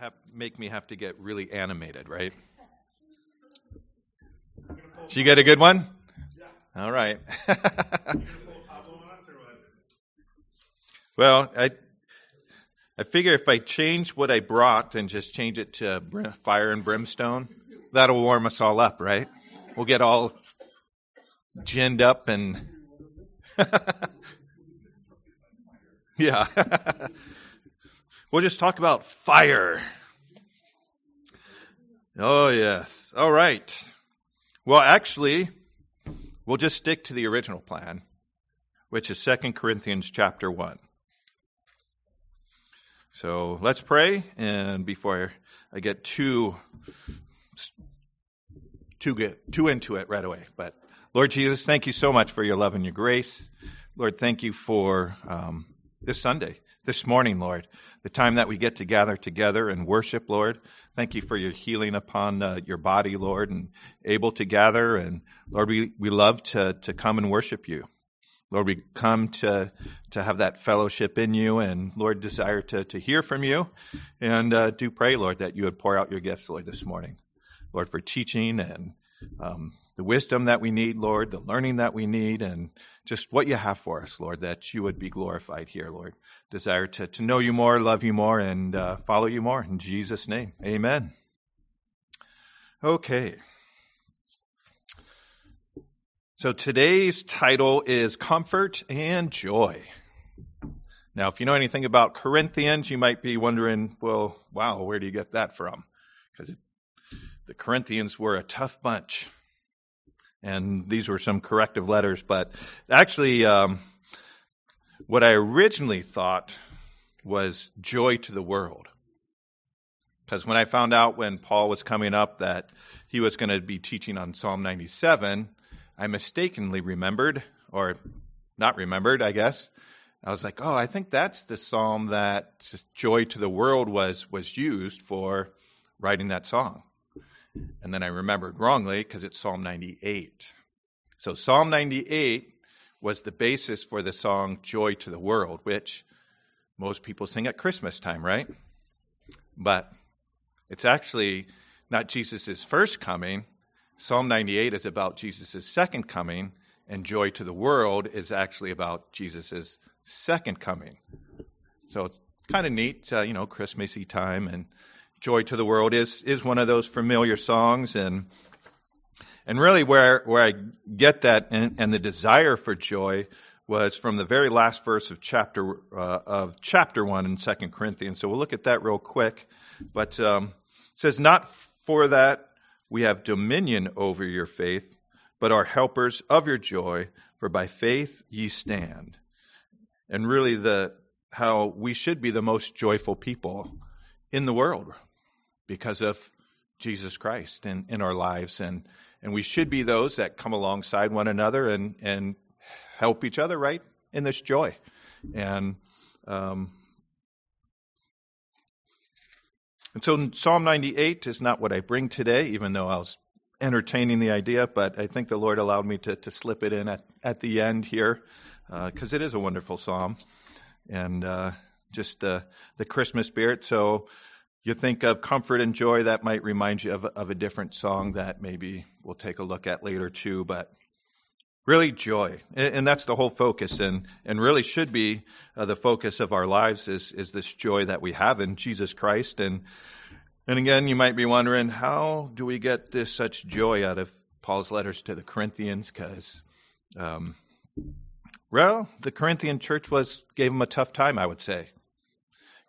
have, make me have to get really animated, right? Did you get a good one? All right. well, I I figure if I change what I brought and just change it to fire and brimstone, that'll warm us all up, right? We'll get all ginned up and yeah. we'll just talk about fire. Oh yes. All right. Well, actually, we'll just stick to the original plan, which is 2 Corinthians chapter 1. So let's pray, and before I get too too get too into it right away, but Lord Jesus, thank you so much for your love and your grace. Lord, thank you for um, this Sunday, this morning, Lord, the time that we get to gather together and worship, Lord. Thank you for your healing upon uh, your body, Lord, and able to gather. And Lord, we, we love to, to come and worship you. Lord, we come to to have that fellowship in you, and Lord, desire to to hear from you, and uh, do pray, Lord, that you would pour out your gifts, Lord, this morning, Lord, for teaching and um, the wisdom that we need, Lord, the learning that we need, and just what you have for us, Lord, that you would be glorified here, Lord. Desire to to know you more, love you more, and uh, follow you more. In Jesus' name, Amen. Okay. So today's title is Comfort and Joy. Now, if you know anything about Corinthians, you might be wondering, well, wow, where do you get that from? Because the Corinthians were a tough bunch. And these were some corrective letters, but actually, um, what I originally thought was joy to the world. Because when I found out when Paul was coming up that he was going to be teaching on Psalm 97, I mistakenly remembered, or not remembered, I guess. I was like, oh, I think that's the psalm that "Joy to the World" was was used for writing that song. And then I remembered wrongly because it's Psalm 98. So Psalm 98 was the basis for the song "Joy to the World," which most people sing at Christmas time, right? But it's actually not Jesus' first coming, Psalm 98 is about Jesus' second coming, and Joy to the World is actually about Jesus' second coming. So it's kind of neat, uh, you know, Christmassy time, and Joy to the World is is one of those familiar songs, and and really where where I get that and, and the desire for joy was from the very last verse of chapter uh, of chapter one in Second Corinthians. So we'll look at that real quick, but um, it says, "Not for that we have dominion over your faith, but are helpers of your joy, for by faith ye stand. And really the how we should be the most joyful people in the world because of Jesus Christ in, in our lives and and we should be those that come alongside one another and and help each other right in this joy and um, And so Psalm 98 is not what I bring today, even though I was entertaining the idea, but I think the Lord allowed me to, to slip it in at, at the end here, because uh, it is a wonderful psalm. And uh, just uh, the Christmas spirit. So you think of comfort and joy, that might remind you of, of a different song that maybe we'll take a look at later too. But really joy. And that's the whole focus and and really should be uh, the focus of our lives is is this joy that we have in Jesus Christ. And and again you might be wondering how do we get this such joy out of Paul's letters to the Corinthians? Cuz um, well the Corinthian church was gave him a tough time I would say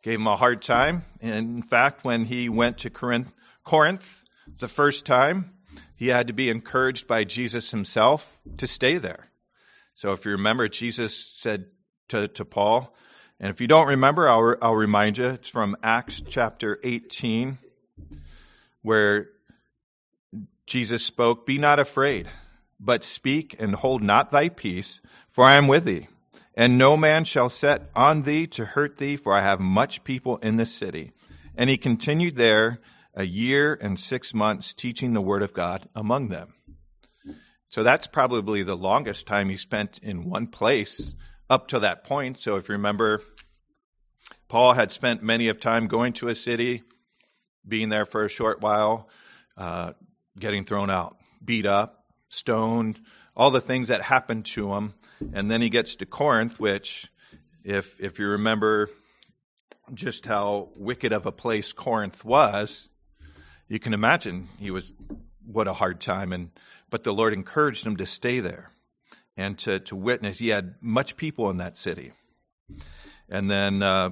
gave him a hard time and in fact when he went to Corinth Corinth the first time he had to be encouraged by Jesus himself to stay there. So if you remember, Jesus said to, to Paul, and if you don't remember, I'll, I'll remind you, it's from Acts chapter 18, where Jesus spoke, Be not afraid, but speak and hold not thy peace, for I am with thee. And no man shall set on thee to hurt thee, for I have much people in this city. And he continued there a year and six months teaching the Word of God among them. So that's probably the longest time he spent in one place up to that point. So if you remember, Paul had spent many of time going to a city, being there for a short while, uh, getting thrown out, beat up, stoned, all the things that happened to him. And then he gets to Corinth, which, if if you remember just how wicked of a place Corinth was, you can imagine he was what a hard time. And but the Lord encouraged him to stay there and to to witness. He had much people in that city, and then. Uh,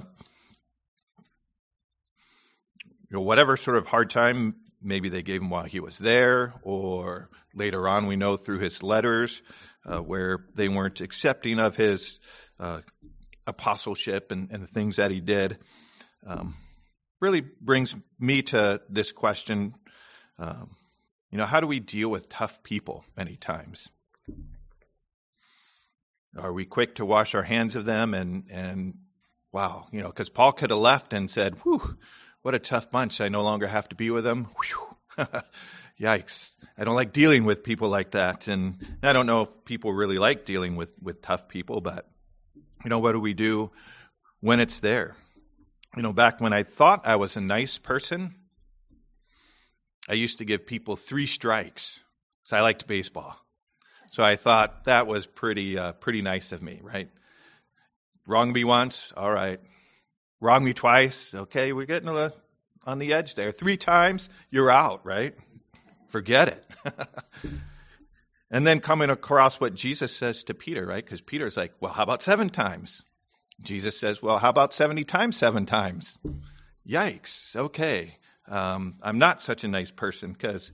you know, whatever sort of hard time maybe they gave him while he was there, or later on we know through his letters uh, where they weren't accepting of his uh, apostleship and, and, the things that he did. Um, really brings me to this question. Um, you know, how do we deal with tough people many times? Are we quick to wash our hands of them and, and wow, you know, because Paul could have left and said, whew, what a tough bunch. I no longer have to be with them. Yikes. I don't like dealing with people like that. And I don't know if people really like dealing with, with tough people, but, you know, what do we do when it's there? You know, back when I thought I was a nice person, I used to give people three strikes. So I liked baseball. So I thought that was pretty, uh, pretty nice of me, right? Wrong me once, all right. Wrong me twice. Okay, we're getting a, on the edge there. Three times, you're out, right? Forget it. and then coming across what Jesus says to Peter, right? Because Peter's like, well, how about seven times? Jesus says, well, how about 70 times seven times? Yikes. Okay. Um, I'm not such a nice person because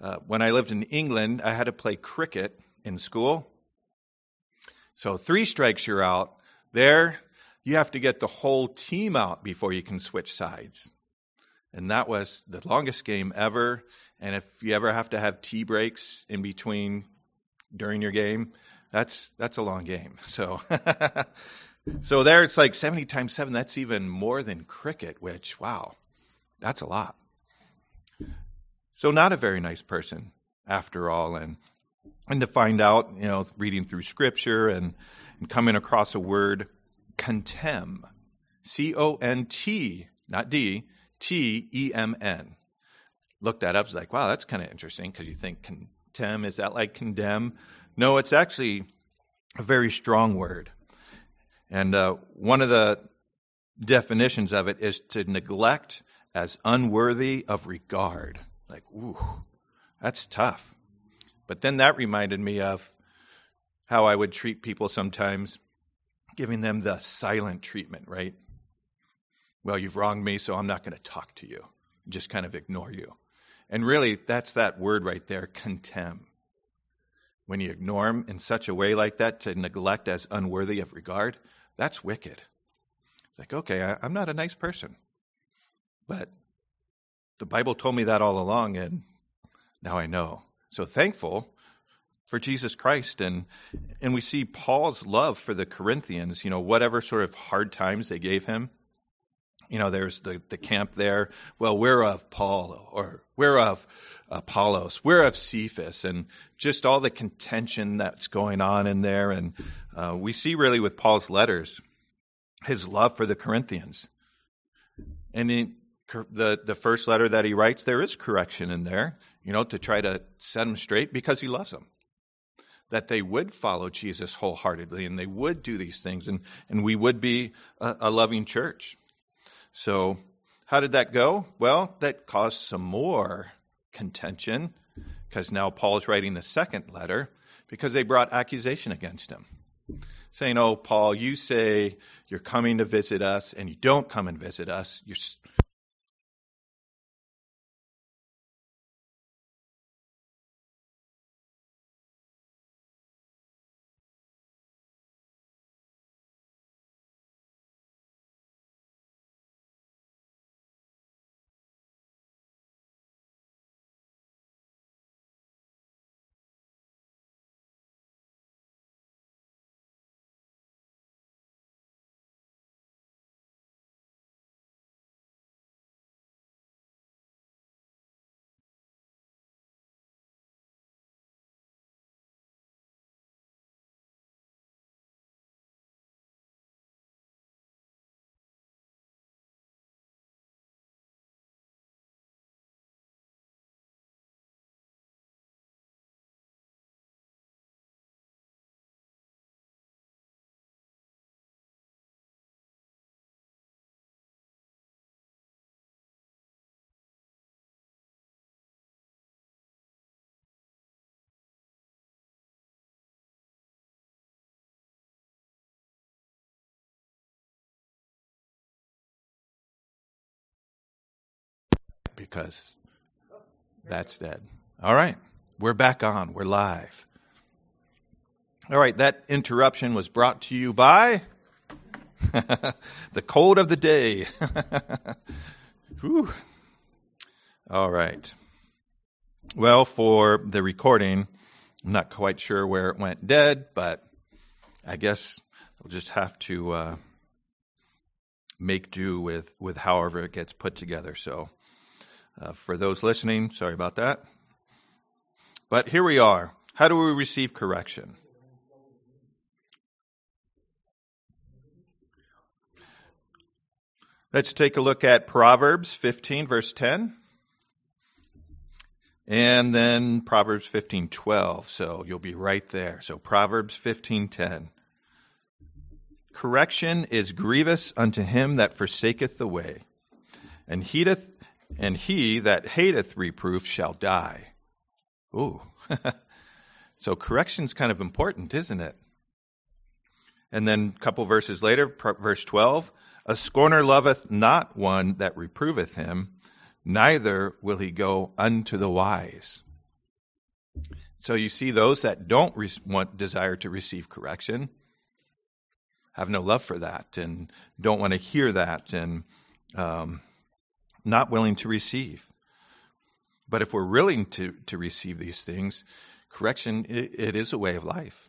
uh, when I lived in England, I had to play cricket in school. So three strikes, you're out. There, you have to get the whole team out before you can switch sides. And that was the longest game ever. And if you ever have to have tea breaks in between during your game, that's that's a long game. So so there it's like 70 times 7, that's even more than cricket, which wow, that's a lot. So not a very nice person after all and and to find out, you know, reading through scripture and, and coming across a word contemn. C O N T, not D, T E M N. Looked that up. Was like, wow, that's kind of interesting because you think contemn is that like condemn? No, it's actually a very strong word. And uh, one of the definitions of it is to neglect as unworthy of regard. Like, ooh, that's tough. But then that reminded me of how I would treat people sometimes giving them the silent treatment, right? Well, you've wronged me, so I'm not going to talk to you. Just kind of ignore you. And really, that's that word right there, contemn. When you ignore them in such a way like that, to neglect as unworthy of regard, that's wicked. It's like, okay, I, I'm not a nice person. But the Bible told me that all along, and now I know. So thankful for Jesus Christ and and we see Paul's love for the Corinthians, you know, whatever sort of hard times they gave him. You know, there's the, the camp there. Well, we're of Paul or we're of Apollos, we're of Cephas, and just all the contention that's going on in there. And uh, we see really with Paul's letters his love for the Corinthians. And in the the first letter that he writes, there is correction in there, you know, to try to set them straight because he loves them that they would follow Jesus wholeheartedly and they would do these things and, and we would be a, a loving church. So, how did that go? Well, that caused some more contention because now Paul's writing the second letter because they brought accusation against him. Saying, Oh, Paul, you say you're coming to visit us and you don't come and visit us. You're because that's dead. All right. We're back on. We're live. All right. That interruption was brought to you by the cold of the day. Whew. All right. Well, for the recording, I'm not quite sure where it went dead, but I guess we'll just have to uh, make do with, with however it gets put together. So, uh, for those listening, sorry about that. But here we are. How do we receive correction? Let's take a look at Proverbs 15, verse 10. And then Proverbs 15:12. So you'll be right there. So Proverbs 15:10. Correction is grievous unto him that forsaketh the way, and heateth and he that hateth reproof shall die. Ooh. so correction's kind of important, isn't it? And then a couple verses later, verse 12, a scorner loveth not one that reproveth him, neither will he go unto the wise. So you see, those that don't re- want desire to receive correction have no love for that and don't want to hear that and um, not willing to receive. But if we're willing to, to receive these things, correction, it, it is a way of life.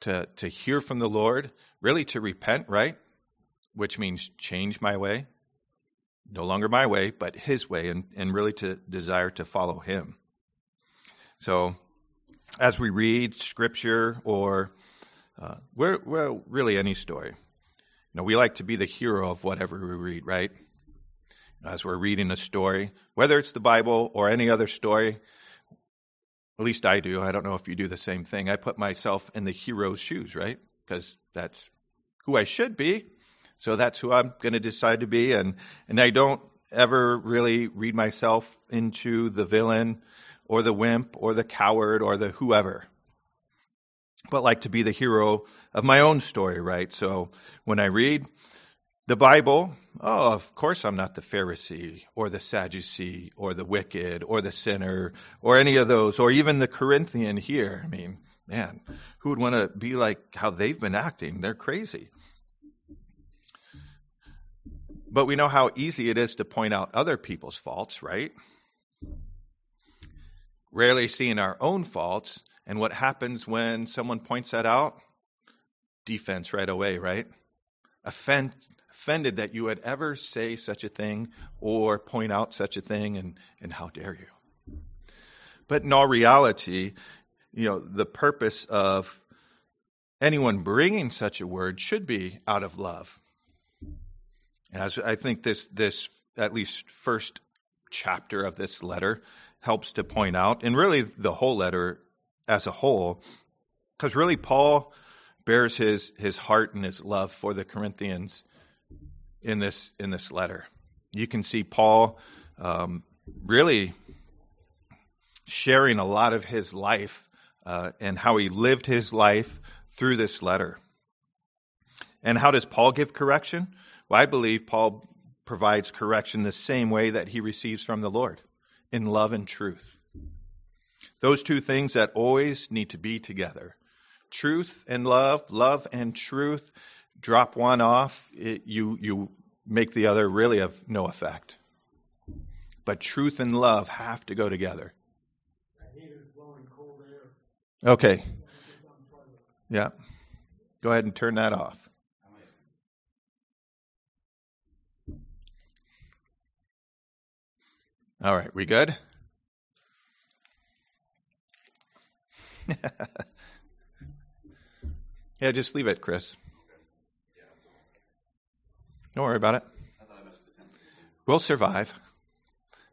To, to hear from the Lord, really to repent, right? Which means change my way, no longer my way, but his way, and, and really to desire to follow him. So, as we read scripture or uh, well, really any story, you know, we like to be the hero of whatever we read, right? As we're reading a story, whether it's the Bible or any other story, at least I do. I don't know if you do the same thing. I put myself in the hero's shoes, right? Because that's who I should be. So that's who I'm going to decide to be. And, and I don't ever really read myself into the villain or the wimp or the coward or the whoever, but like to be the hero of my own story, right? So when I read the Bible, oh, of course I'm not the Pharisee or the Sadducee or the wicked or the sinner or any of those, or even the Corinthian here. I mean, man, who would want to be like how they've been acting? They're crazy. But we know how easy it is to point out other people's faults, right? Rarely seeing our own faults. And what happens when someone points that out? Defense right away, right? Offend, offended that you would ever say such a thing or point out such a thing, and, and how dare you? But in all reality, you know, the purpose of anyone bringing such a word should be out of love. And as I think this, this at least first chapter of this letter helps to point out, and really the whole letter as a whole, because really Paul bears his, his heart and his love for the Corinthians in this, in this letter. You can see Paul um, really sharing a lot of his life uh, and how he lived his life through this letter. And how does Paul give correction? Well, I believe Paul provides correction the same way that he receives from the Lord in love and truth. Those two things that always need to be together truth and love, love and truth. Drop one off, it, you, you make the other really of no effect. But truth and love have to go together. Okay. Yeah. Go ahead and turn that off. All right, we good? yeah, just leave it, Chris. Don't worry about it. We'll survive.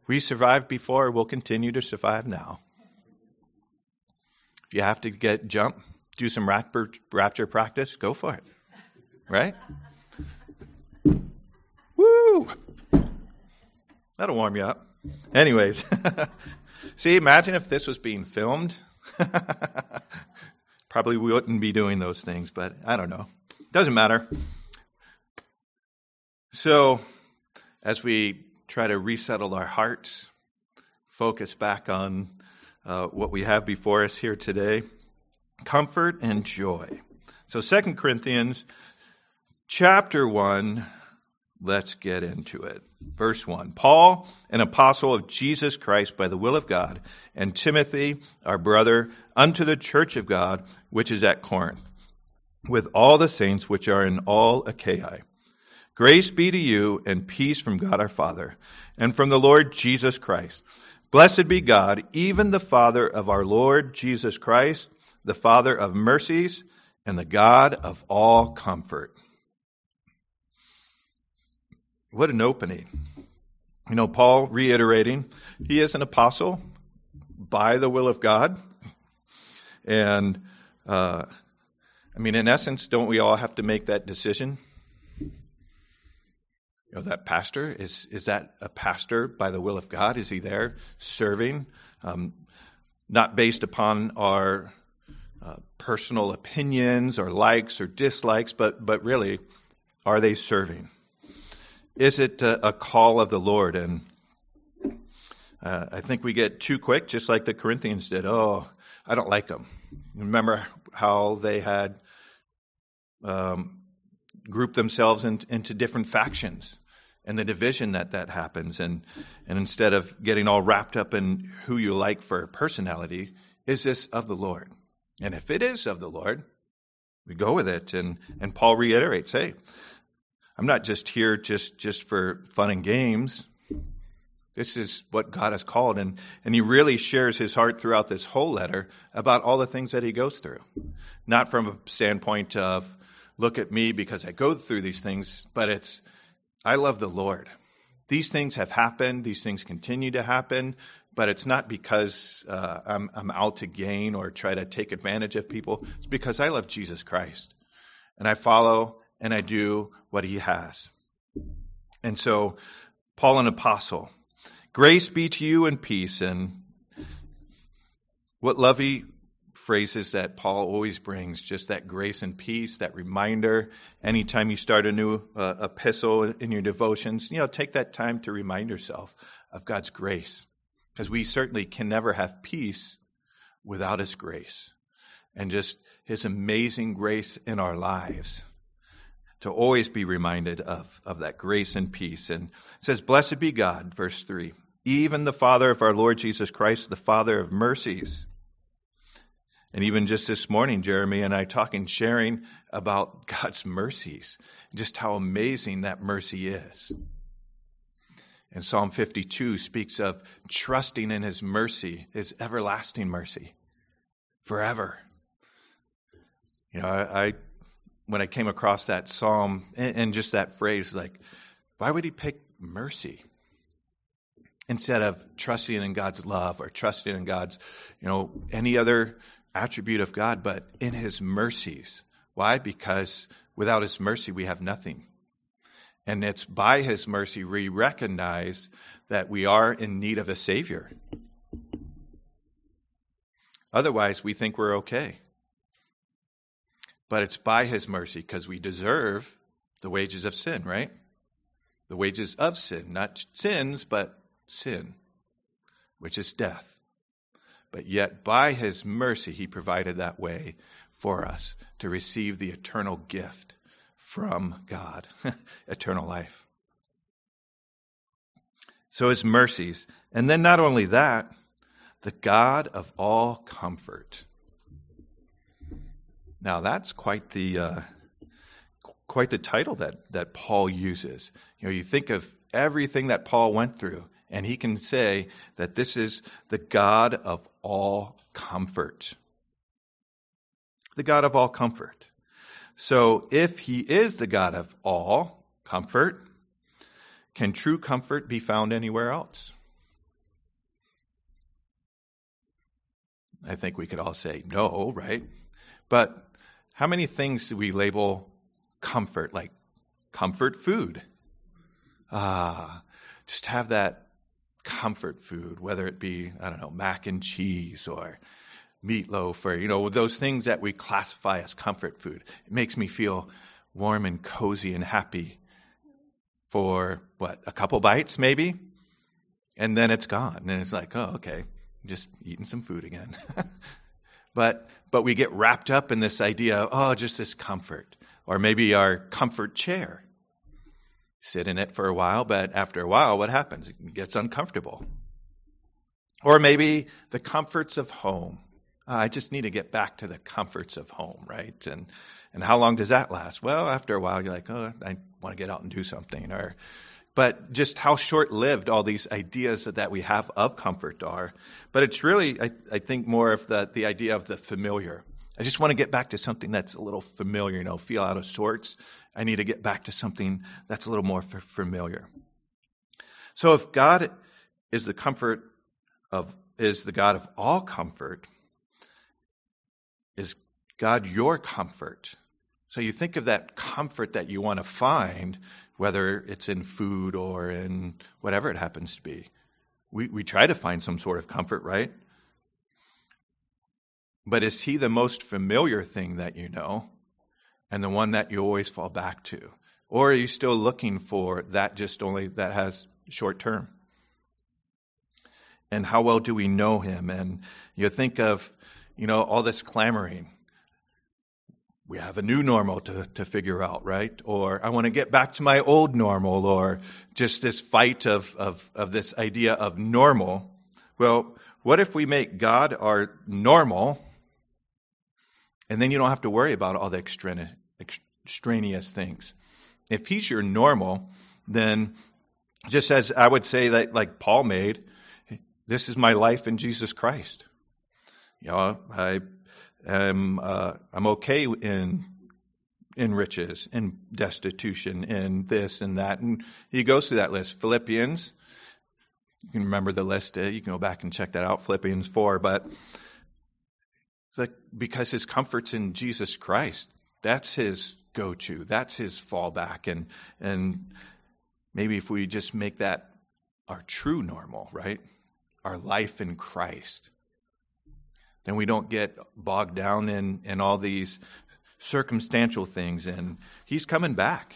We survived before, we'll continue to survive now. If you have to get jump, do some rapture, rapture practice, go for it. Right? Woo! That'll warm you up. Anyways, see, imagine if this was being filmed. Probably we wouldn't be doing those things, but I don't know. Doesn't matter. So, as we try to resettle our hearts, focus back on uh, what we have before us here today comfort and joy. So, Second Corinthians chapter 1, let's get into it. Verse 1 Paul, an apostle of Jesus Christ by the will of God, and Timothy, our brother, unto the church of God, which is at Corinth, with all the saints which are in all Achaia. Grace be to you and peace from God our Father and from the Lord Jesus Christ. Blessed be God, even the Father of our Lord Jesus Christ, the Father of mercies and the God of all comfort. What an opening. You know, Paul reiterating, he is an apostle by the will of God. And, uh, I mean, in essence, don't we all have to make that decision? Know, that pastor, is, is that a pastor by the will of God? Is he there serving? Um, not based upon our uh, personal opinions or likes or dislikes, but, but really, are they serving? Is it a, a call of the Lord? And uh, I think we get too quick, just like the Corinthians did. Oh, I don't like them. Remember how they had um, grouped themselves in, into different factions and the division that that happens. And, and instead of getting all wrapped up in who you like for personality, is this of the Lord? And if it is of the Lord, we go with it. And, and Paul reiterates, hey, I'm not just here just, just for fun and games. This is what God has called. And, and he really shares his heart throughout this whole letter about all the things that he goes through. Not from a standpoint of, look at me because I go through these things, but it's, I love the Lord. These things have happened. These things continue to happen, but it's not because uh, I'm, I'm out to gain or try to take advantage of people. It's because I love Jesus Christ. And I follow and I do what he has. And so, Paul, an apostle, grace be to you and peace. And what lovely phrases that Paul always brings, just that grace and peace, that reminder. Anytime you start a new uh, epistle in your devotions, you know, take that time to remind yourself of God's grace. Because we certainly can never have peace without His grace and just His amazing grace in our lives. To always be reminded of, of that grace and peace. And says, Blessed be God, verse 3, even the Father of our Lord Jesus Christ, the Father of mercies and even just this morning, Jeremy and I talking, sharing about God's mercies, just how amazing that mercy is. And Psalm 52 speaks of trusting in His mercy, His everlasting mercy, forever. You know, I, I when I came across that psalm and, and just that phrase, like, why would He pick mercy? instead of trusting in God's love or trusting in God's, you know, any other attribute of God, but in his mercies. Why? Because without his mercy, we have nothing. And it's by his mercy we recognize that we are in need of a Savior. Otherwise, we think we're okay. But it's by his mercy because we deserve the wages of sin, right? The wages of sin, not sins, but sin, which is death. But yet, by his mercy, he provided that way for us to receive the eternal gift from God, eternal life. So his mercies. And then not only that, the God of all comfort. Now that's quite the uh, quite the title that that Paul uses. You know, you think of everything that Paul went through, and he can say that this is the God of all comfort. The God of all comfort. So if he is the God of all comfort, can true comfort be found anywhere else? I think we could all say no, right? But how many things do we label comfort, like comfort food? Ah, just have that comfort food, whether it be, I don't know, mac and cheese or meatloaf or, you know, those things that we classify as comfort food. It makes me feel warm and cozy and happy for what, a couple bites maybe? And then it's gone. And it's like, oh, okay, just eating some food again. but but we get wrapped up in this idea of, oh, just this comfort. Or maybe our comfort chair. Sit in it for a while, but after a while, what happens? It gets uncomfortable. Or maybe the comforts of home. Uh, I just need to get back to the comforts of home, right? And and how long does that last? Well, after a while, you're like, oh, I want to get out and do something. Or, but just how short-lived all these ideas that we have of comfort are. But it's really, I, I think, more of the the idea of the familiar. I just want to get back to something that's a little familiar. You know, feel out of sorts. I need to get back to something that's a little more f- familiar. So, if God is the comfort of is the God of all comfort, is God your comfort? So you think of that comfort that you want to find, whether it's in food or in whatever it happens to be. We, we try to find some sort of comfort, right? But is he the most familiar thing that you know and the one that you always fall back to? Or are you still looking for that just only that has short term? And how well do we know him? And you think of, you know, all this clamoring. We have a new normal to, to figure out, right? Or I want to get back to my old normal, or just this fight of, of, of this idea of normal. Well, what if we make God our normal and then you don't have to worry about all the extraneous things. If he's your normal, then just as I would say that, like Paul made, this is my life in Jesus Christ. You know, I am uh, I'm okay in in riches, in destitution, in this and that, and he goes through that list. Philippians, you can remember the list. Uh, you can go back and check that out. Philippians four, but because his comfort's in Jesus Christ. That's his go to. That's his fallback. And, and maybe if we just make that our true normal, right? Our life in Christ, then we don't get bogged down in, in all these circumstantial things. And he's coming back,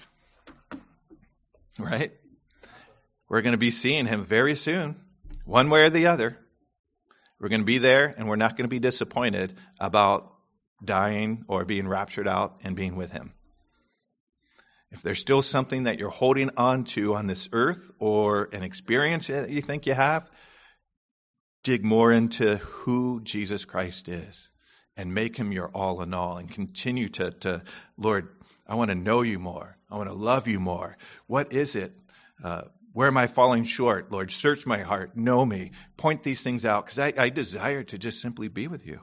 right? We're going to be seeing him very soon, one way or the other. We're going to be there and we're not going to be disappointed about dying or being raptured out and being with Him. If there's still something that you're holding on to on this earth or an experience that you think you have, dig more into who Jesus Christ is and make him your all in all and continue to, to Lord, I want to know you more. I want to love you more. What is it? Uh, where am I falling short? Lord, search my heart, know me, point these things out, because I, I desire to just simply be with you.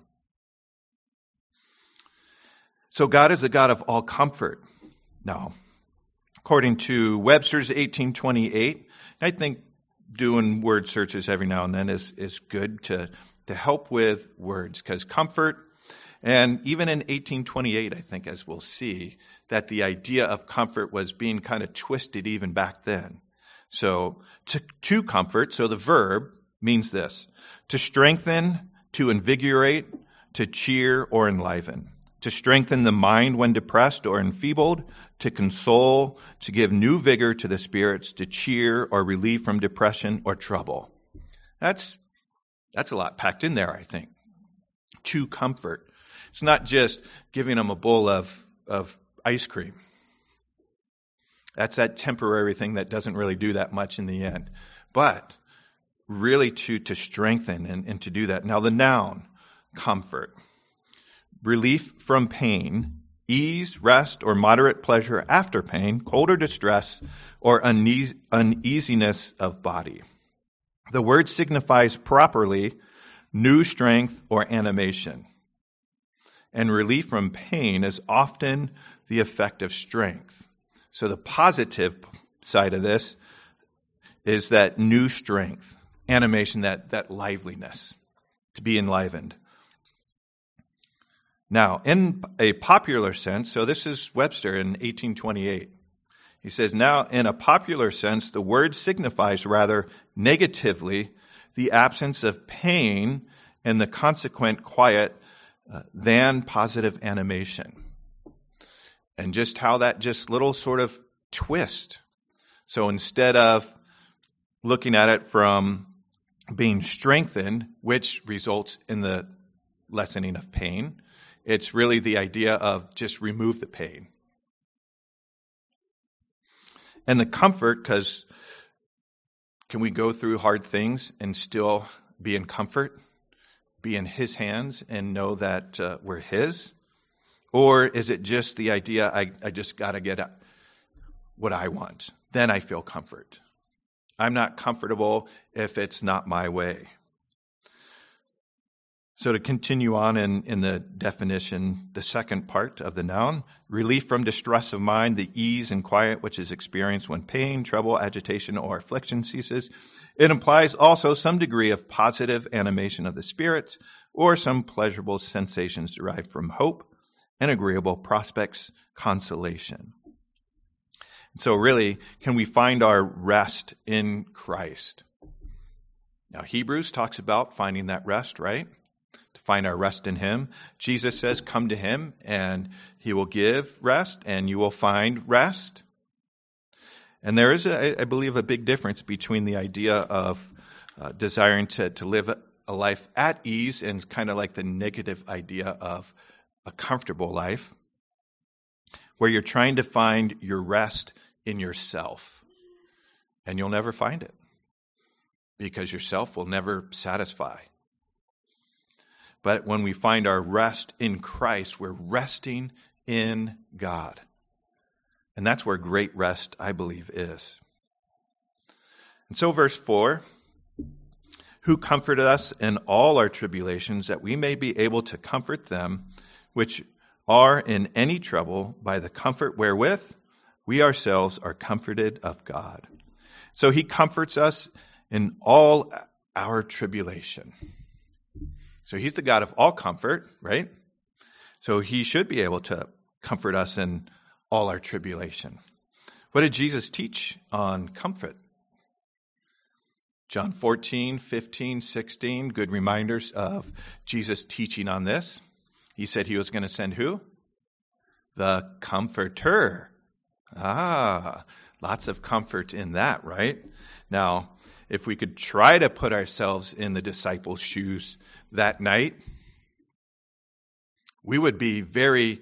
So God is a God of all comfort. Now, according to Webster's 1828, I think doing word searches every now and then is, is good to, to help with words, because comfort, and even in 1828, I think, as we'll see, that the idea of comfort was being kind of twisted even back then. So to, to comfort, so the verb means this to strengthen, to invigorate, to cheer or enliven, to strengthen the mind when depressed or enfeebled, to console, to give new vigor to the spirits, to cheer or relieve from depression or trouble. That's, that's a lot packed in there, I think. To comfort. It's not just giving them a bowl of, of ice cream. That's that temporary thing that doesn't really do that much in the end. But really to, to strengthen and, and to do that. Now, the noun, comfort. Relief from pain, ease, rest, or moderate pleasure after pain, cold or distress, or uneas- uneasiness of body. The word signifies properly new strength or animation. And relief from pain is often the effect of strength. So the positive side of this is that new strength, animation, that, that liveliness, to be enlivened. Now, in a popular sense, so this is Webster in 1828. He says, now, in a popular sense, the word signifies rather negatively the absence of pain and the consequent quiet uh, than positive animation and just how that just little sort of twist So instead of looking at it from being strengthened, which results in the lessening of pain, it's really the idea of just remove the pain. And the comfort, because can we go through hard things and still be in comfort, be in His hands, and know that uh, we're His? Or is it just the idea, I, I just got to get what I want? Then I feel comfort. I'm not comfortable if it's not my way. So to continue on in, in the definition, the second part of the noun, relief from distress of mind, the ease and quiet which is experienced when pain, trouble, agitation, or affliction ceases. It implies also some degree of positive animation of the spirits or some pleasurable sensations derived from hope and agreeable prospects, consolation. So really, can we find our rest in Christ? Now, Hebrews talks about finding that rest, right? to find our rest in Him. Jesus says, Come to Him, and He will give rest, and you will find rest. And there is, a, I believe, a big difference between the idea of uh, desiring to, to live a life at ease and kind of like the negative idea of a comfortable life, where you're trying to find your rest in yourself. And you'll never find it because yourself will never satisfy. But when we find our rest in Christ, we're resting in God. And that's where great rest, I believe, is. And so, verse 4 Who comforted us in all our tribulations, that we may be able to comfort them which are in any trouble by the comfort wherewith we ourselves are comforted of God. So, He comforts us in all our tribulation. So he's the God of all comfort, right? So he should be able to comfort us in all our tribulation. What did Jesus teach on comfort? John 14, 15, 16, good reminders of Jesus teaching on this. He said he was going to send who? The Comforter. Ah, lots of comfort in that, right? Now, if we could try to put ourselves in the disciples' shoes that night, we would be very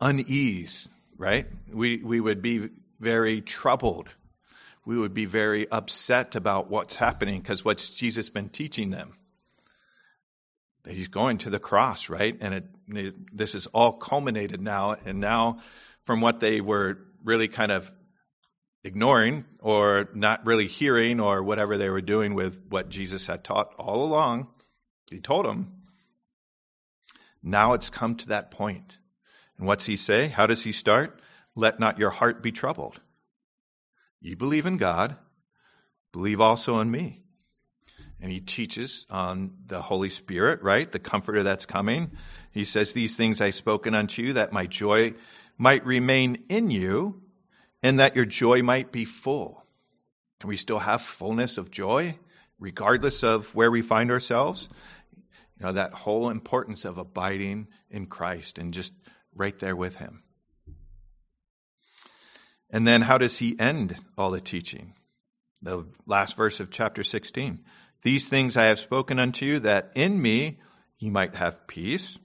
unease, right? We, we would be very troubled. We would be very upset about what's happening because what's Jesus been teaching them? He's going to the cross, right? And it, it, this is all culminated now. And now, from what they were really kind of ignoring or not really hearing or whatever they were doing with what Jesus had taught all along. He told them. Now it's come to that point. And what's he say? How does he start? Let not your heart be troubled. You believe in God, believe also in me. And he teaches on the Holy Spirit, right? The comforter that's coming. He says, These things I've spoken unto you, that my joy might remain in you, and that your joy might be full. Can we still have fullness of joy, regardless of where we find ourselves? You know, that whole importance of abiding in Christ and just right there with Him. And then how does He end all the teaching? The last verse of chapter 16. These things I have spoken unto you, that in me ye might have peace.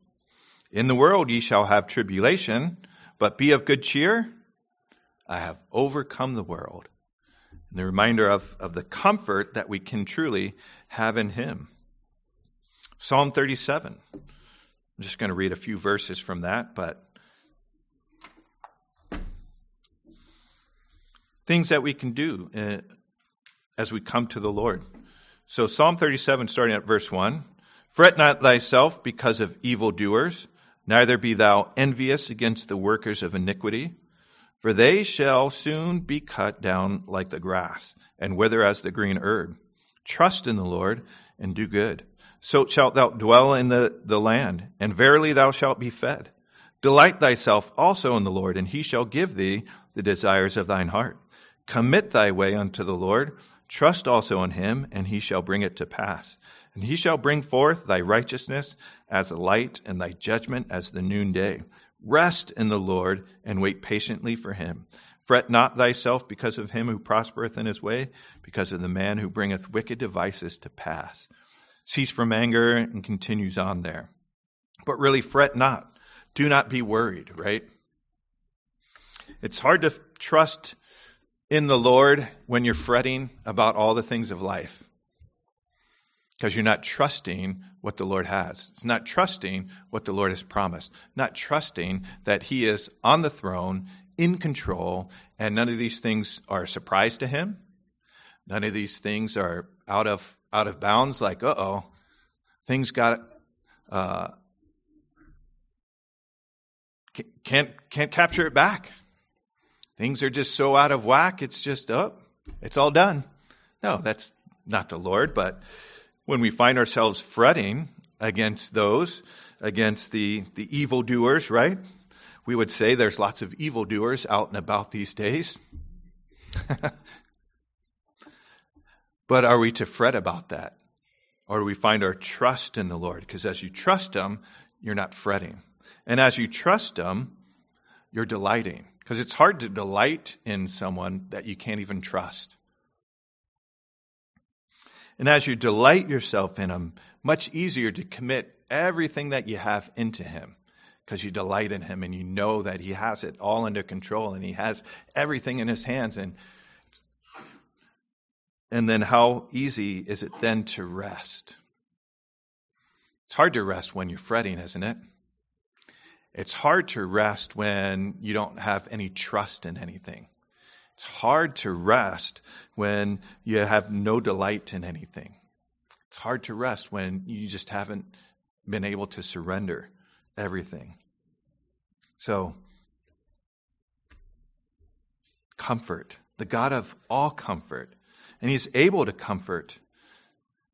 In the world ye shall have tribulation, but be of good cheer. I have overcome the world. And the reminder of, of the comfort that we can truly have in Him. Psalm 37. I'm just going to read a few verses from that, but things that we can do uh, as we come to the Lord. So, Psalm 37, starting at verse 1 Fret not thyself because of evildoers, neither be thou envious against the workers of iniquity for they shall soon be cut down like the grass, and wither as the green herb. Trust in the Lord, and do good. So shalt thou dwell in the, the land, and verily thou shalt be fed. Delight thyself also in the Lord, and he shall give thee the desires of thine heart. Commit thy way unto the Lord. Trust also in him, and he shall bring it to pass. And he shall bring forth thy righteousness as a light, and thy judgment as the noonday. Rest in the Lord and wait patiently for him. Fret not thyself because of him who prospereth in his way, because of the man who bringeth wicked devices to pass. Cease from anger and continues on there. But really, fret not. Do not be worried, right? It's hard to trust in the Lord when you're fretting about all the things of life because you're not trusting what the Lord has. It's not trusting what the Lord has promised, not trusting that He is on the throne, in control, and none of these things are a surprise to Him. None of these things are out of out of bounds. Like, uh oh, things got uh, can't can't capture it back. Things are just so out of whack. It's just oh, it's all done. No, that's not the Lord, but when we find ourselves fretting against those, against the, the evildoers, right? We would say there's lots of evildoers out and about these days. but are we to fret about that? Or do we find our trust in the Lord? Because as you trust Him, you're not fretting. And as you trust Him, you're delighting. Because it's hard to delight in someone that you can't even trust. And as you delight yourself in Him, much easier to commit everything that you have into Him because you delight in Him and you know that He has it all under control and He has everything in His hands. And, and then how easy is it then to rest? It's hard to rest when you're fretting, isn't it? It's hard to rest when you don't have any trust in anything. It's hard to rest when you have no delight in anything. It's hard to rest when you just haven't been able to surrender everything. So, comfort, the God of all comfort. And He's able to comfort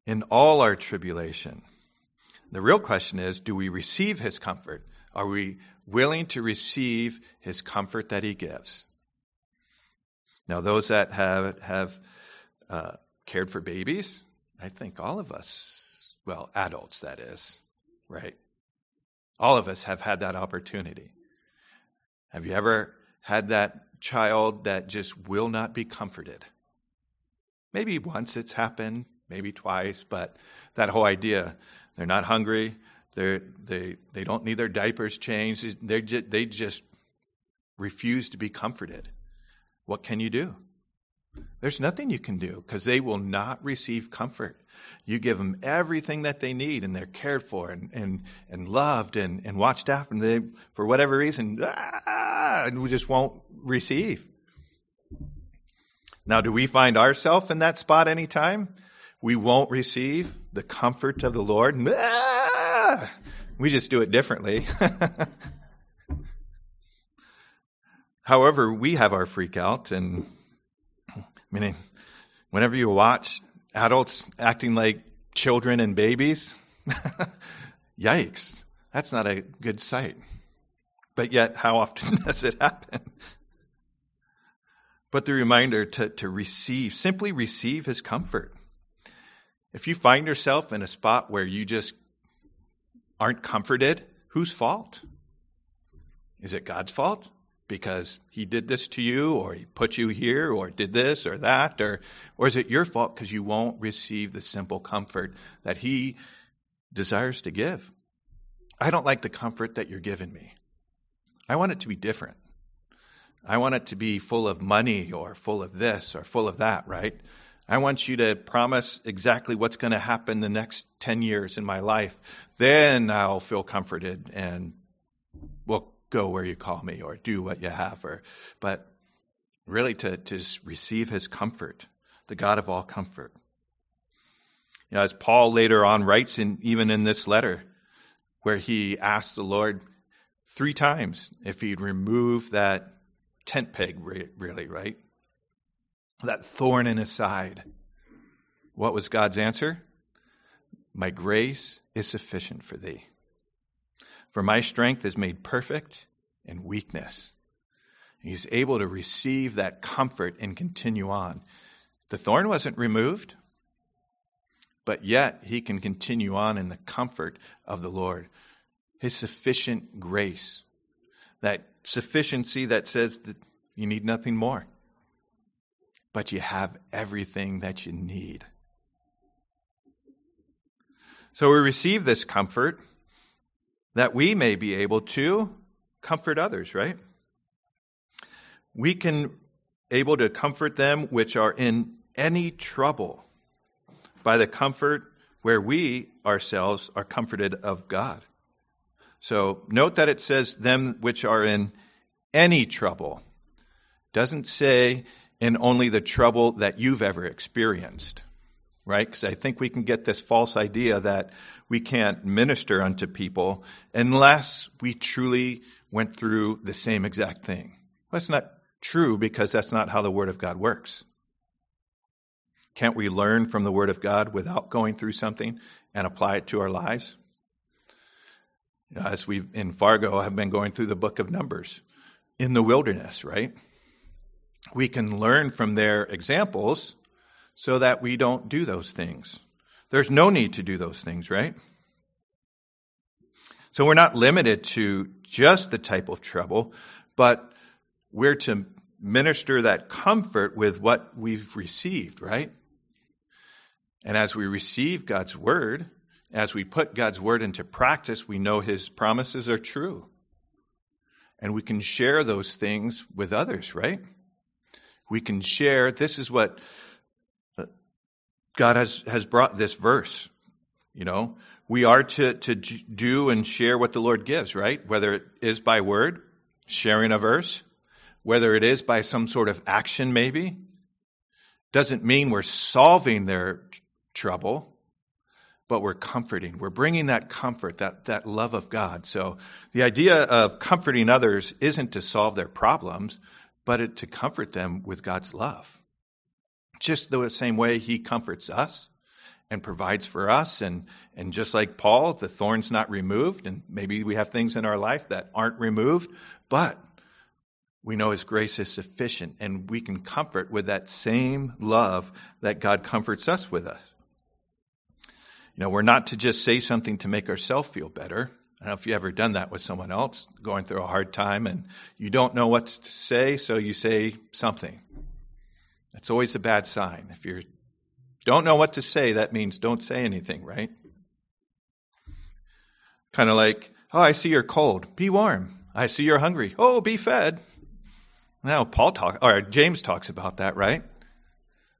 in all our tribulation. The real question is do we receive His comfort? Are we willing to receive His comfort that He gives? Now, those that have have uh, cared for babies, I think all of us, well, adults, that is, right? All of us have had that opportunity. Have you ever had that child that just will not be comforted? Maybe once it's happened, maybe twice, but that whole idea they're not hungry, they they they don't need their diapers changed, they just, they just refuse to be comforted. What can you do? There's nothing you can do because they will not receive comfort. You give them everything that they need and they're cared for and, and, and loved and, and watched after. And they, for whatever reason, ah, we just won't receive. Now, do we find ourselves in that spot anytime? We won't receive the comfort of the Lord. Ah, we just do it differently. However, we have our freak out, and meaning whenever you watch adults acting like children and babies, yikes, that's not a good sight. But yet, how often does it happen? But the reminder to, to receive, simply receive his comfort. If you find yourself in a spot where you just aren't comforted, whose fault? Is it God's fault? because he did this to you or he put you here or did this or that or or is it your fault because you won't receive the simple comfort that he desires to give i don't like the comfort that you're giving me i want it to be different i want it to be full of money or full of this or full of that right I want you to promise exactly what's going to happen the next 10 years in my life. Then I'll feel comforted and we'll go where you call me or do what you have or but really to, to receive his comfort the god of all comfort you know, as paul later on writes in even in this letter where he asked the lord three times if he'd remove that tent peg really right that thorn in his side what was god's answer my grace is sufficient for thee for my strength is made perfect in weakness. He's able to receive that comfort and continue on. The thorn wasn't removed, but yet he can continue on in the comfort of the Lord. His sufficient grace, that sufficiency that says that You need nothing more. But you have everything that you need. So we receive this comfort that we may be able to comfort others, right? We can able to comfort them which are in any trouble by the comfort where we ourselves are comforted of God. So note that it says them which are in any trouble. Doesn't say in only the trouble that you've ever experienced. Right? Because I think we can get this false idea that we can't minister unto people unless we truly went through the same exact thing. That's not true because that's not how the Word of God works. Can't we learn from the Word of God without going through something and apply it to our lives? As we in Fargo have been going through the book of Numbers in the wilderness, right? We can learn from their examples so that we don't do those things. There's no need to do those things, right? So we're not limited to just the type of trouble, but we're to minister that comfort with what we've received, right? And as we receive God's word, as we put God's word into practice, we know his promises are true. And we can share those things with others, right? We can share, this is what uh, God has, has brought this verse. You know, we are to, to do and share what the Lord gives, right? Whether it is by word, sharing a verse, whether it is by some sort of action, maybe, doesn't mean we're solving their trouble, but we're comforting. We're bringing that comfort, that, that love of God. So the idea of comforting others isn't to solve their problems, but it, to comfort them with God's love. Just the same way He comforts us and provides for us. And, and just like Paul, the thorn's not removed, and maybe we have things in our life that aren't removed, but we know His grace is sufficient, and we can comfort with that same love that God comforts us with us. You know, we're not to just say something to make ourselves feel better. I don't know if you've ever done that with someone else going through a hard time and you don't know what to say, so you say something. That's always a bad sign. If you don't know what to say, that means don't say anything, right? Kind of like, oh, I see you're cold. Be warm. I see you're hungry. Oh, be fed. Now, Paul talks, or James talks about that, right?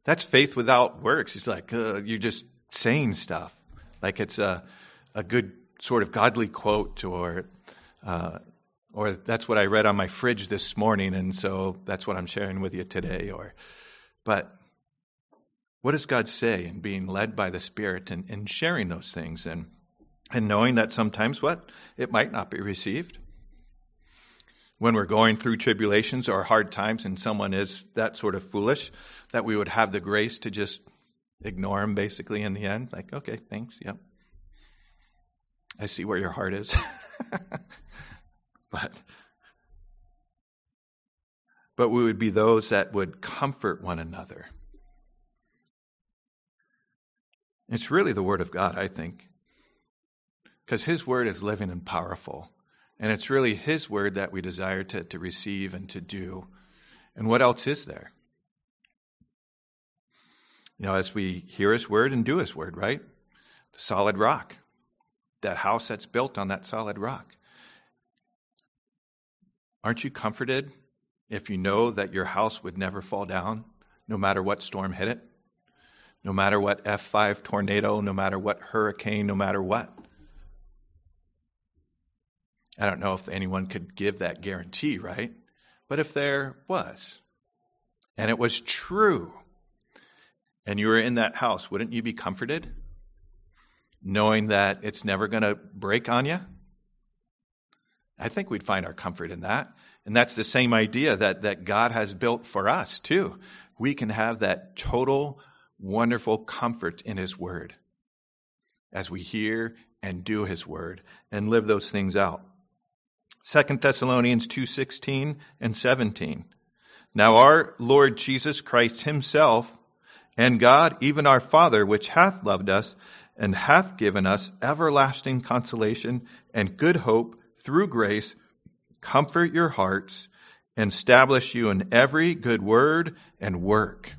That's faith without works. He's like, uh, you're just saying stuff like it's a, a good sort of godly quote or uh, or that's what I read on my fridge this morning, and so that's what I'm sharing with you today. Or, but what does God say in being led by the Spirit and, and sharing those things and and knowing that sometimes what it might not be received when we're going through tribulations or hard times and someone is that sort of foolish that we would have the grace to just ignore them basically in the end. Like, okay, thanks. Yep. I see where your heart is. but but we would be those that would comfort one another. It's really the word of God, I think. Because his word is living and powerful. And it's really his word that we desire to, to receive and to do. And what else is there? You know, as we hear His word and do His word, right? The solid rock. That house that's built on that solid rock. Aren't you comforted if you know that your house would never fall down, no matter what storm hit it? No matter what F5 tornado, no matter what hurricane, no matter what? I don't know if anyone could give that guarantee, right? But if there was, and it was true, and you were in that house, wouldn't you be comforted? Knowing that it's never going to break on you? I think we'd find our comfort in that. And that's the same idea that, that God has built for us, too. We can have that total, wonderful comfort in His Word as we hear and do His Word and live those things out. 2 Thessalonians 2:16 and 17. Now our Lord Jesus Christ himself and God, even our Father, which hath loved us, and hath given us everlasting consolation and good hope through grace, comfort your hearts and establish you in every good word and work.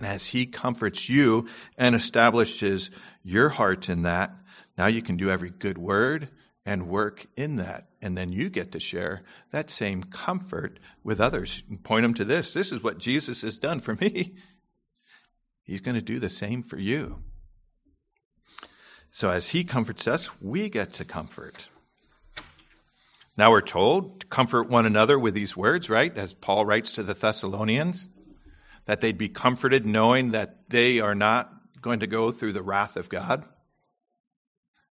As he comforts you and establishes your heart in that, now you can do every good word and work in that. And then you get to share that same comfort with others. Point them to this. This is what Jesus has done for me. He's going to do the same for you. So as he comforts us, we get to comfort. Now we're told to comfort one another with these words, right? As Paul writes to the Thessalonians, that they'd be comforted knowing that they are not going to go through the wrath of God.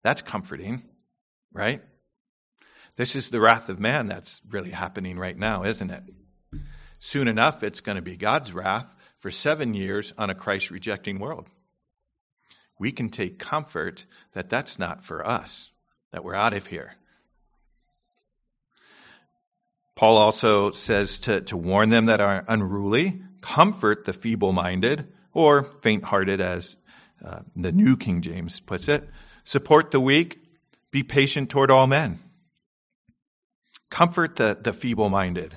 That's comforting, right? This is the wrath of man that's really happening right now, isn't it? Soon enough, it's going to be God's wrath for seven years on a Christ rejecting world. We can take comfort that that's not for us, that we're out of here. Paul also says to, to warn them that are unruly, comfort the feeble minded, or faint hearted, as uh, the New King James puts it, support the weak, be patient toward all men. Comfort the, the feeble minded.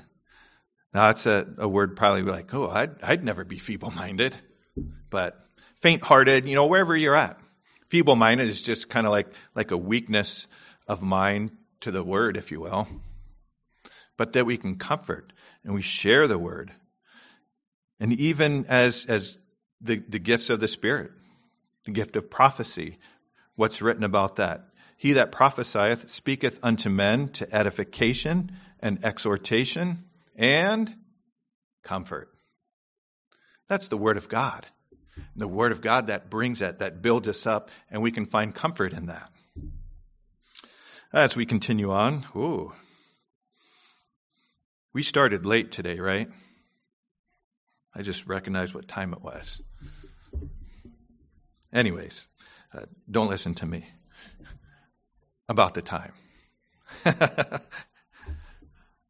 Now, that's a, a word probably like, oh, I'd, I'd never be feeble minded. But faint hearted, you know, wherever you're at. Feeble minded is just kind of like, like a weakness of mind to the word, if you will but that we can comfort and we share the word. And even as, as the, the gifts of the Spirit, the gift of prophecy, what's written about that? He that prophesieth speaketh unto men to edification and exhortation and comfort. That's the Word of God. The Word of God that brings that, that builds us up, and we can find comfort in that. As we continue on, ooh, we started late today, right? I just recognized what time it was. Anyways, uh, don't listen to me about the time.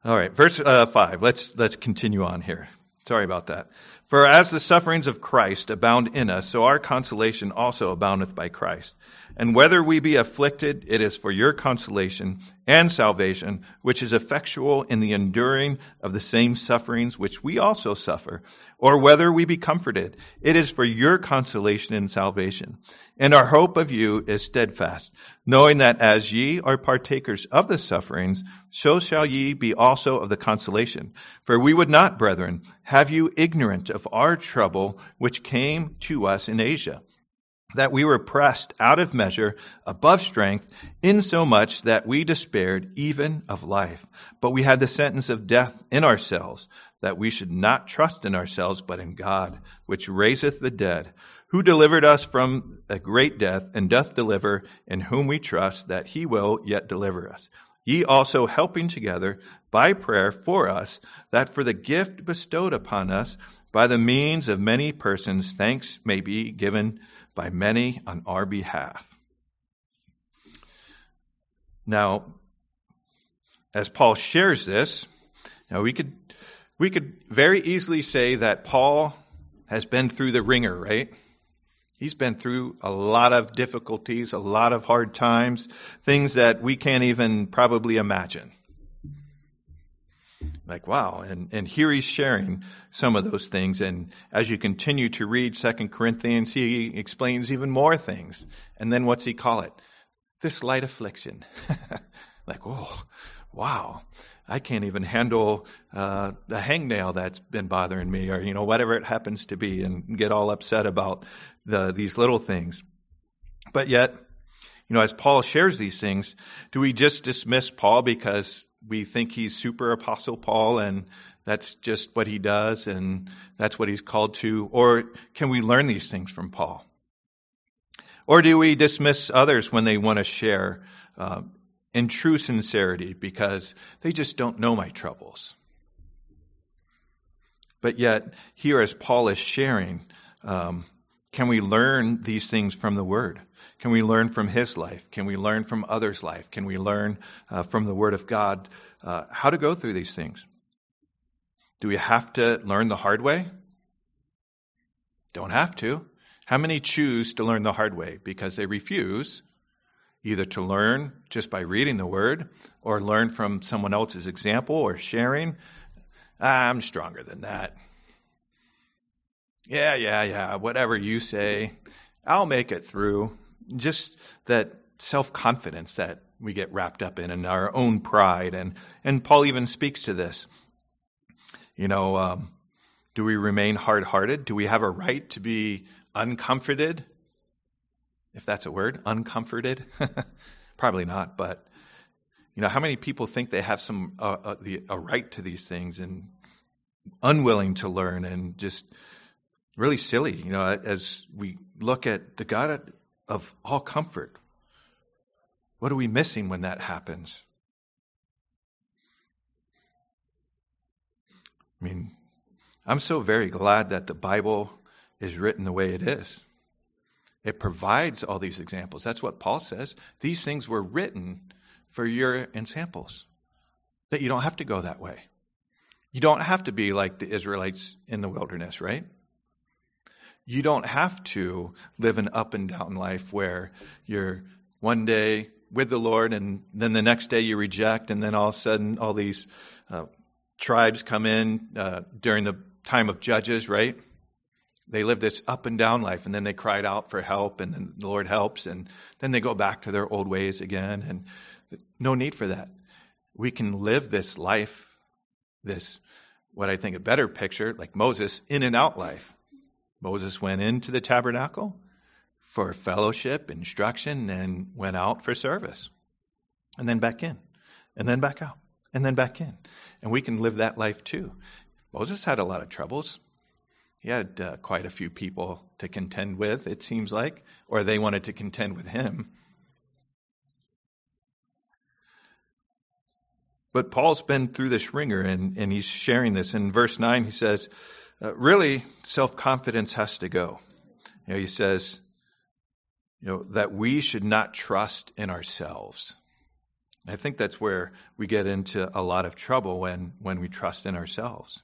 All right, verse uh, five. Let's let's continue on here. Sorry about that. For as the sufferings of Christ abound in us, so our consolation also aboundeth by Christ. And whether we be afflicted, it is for your consolation and salvation, which is effectual in the enduring of the same sufferings which we also suffer. Or whether we be comforted, it is for your consolation and salvation. And our hope of you is steadfast, knowing that as ye are partakers of the sufferings, so shall ye be also of the consolation. For we would not, brethren, have you ignorant of our trouble which came to us in Asia that we were pressed out of measure above strength, insomuch that we despaired even of life. But we had the sentence of death in ourselves, that we should not trust in ourselves, but in God, which raiseth the dead, who delivered us from a great death, and doth deliver, in whom we trust that he will yet deliver us. Ye also helping together by prayer for us, that for the gift bestowed upon us by the means of many persons, thanks may be given by many on our behalf. Now, as Paul shares this, now we could we could very easily say that Paul has been through the ringer, right? He's been through a lot of difficulties, a lot of hard times, things that we can't even probably imagine. Like, wow. And, and here he's sharing some of those things. And as you continue to read Second Corinthians, he explains even more things. And then what's he call it? This light affliction. like, oh, wow. I can't even handle uh, the hangnail that's been bothering me, or you know whatever it happens to be, and get all upset about the, these little things. But yet, you know, as Paul shares these things, do we just dismiss Paul because we think he's super apostle Paul and that's just what he does and that's what he's called to? Or can we learn these things from Paul? Or do we dismiss others when they want to share uh, in true sincerity because they just don't know my troubles? But yet, here as Paul is sharing, um, can we learn these things from the Word? Can we learn from his life? Can we learn from others' life? Can we learn uh, from the Word of God uh, how to go through these things? Do we have to learn the hard way? Don't have to. How many choose to learn the hard way because they refuse either to learn just by reading the Word or learn from someone else's example or sharing? I'm stronger than that. Yeah, yeah, yeah, whatever you say, I'll make it through. Just that self confidence that we get wrapped up in and our own pride. And, and Paul even speaks to this. You know, um, do we remain hard hearted? Do we have a right to be uncomforted? If that's a word, uncomforted? Probably not, but you know, how many people think they have some uh, uh, the, a right to these things and unwilling to learn and just really silly, you know, as we look at the God of all comfort. What are we missing when that happens? I mean, I'm so very glad that the Bible is written the way it is. It provides all these examples. That's what Paul says. These things were written for your examples, that you don't have to go that way. You don't have to be like the Israelites in the wilderness, right? You don't have to live an up and down life where you're one day with the Lord and then the next day you reject, and then all of a sudden all these uh, tribes come in uh, during the time of Judges, right? They live this up and down life, and then they cried out for help, and then the Lord helps, and then they go back to their old ways again. And no need for that. We can live this life, this, what I think a better picture, like Moses, in and out life. Moses went into the tabernacle for fellowship, instruction, and went out for service. And then back in, and then back out, and then back in. And we can live that life too. Moses had a lot of troubles. He had uh, quite a few people to contend with, it seems like, or they wanted to contend with him. But Paul's been through this ringer, and, and he's sharing this. In verse 9, he says, uh, really, self confidence has to go. You know, he says, you know, that we should not trust in ourselves. I think that's where we get into a lot of trouble when, when we trust in ourselves.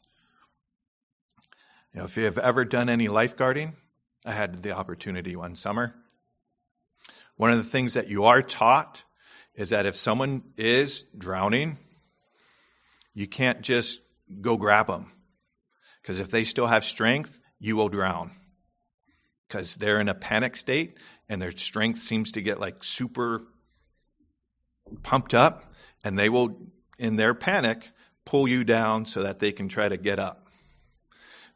You know, if you have ever done any lifeguarding, I had the opportunity one summer. One of the things that you are taught is that if someone is drowning, you can't just go grab them. Because if they still have strength, you will drown. Because they're in a panic state and their strength seems to get like super pumped up, and they will, in their panic, pull you down so that they can try to get up.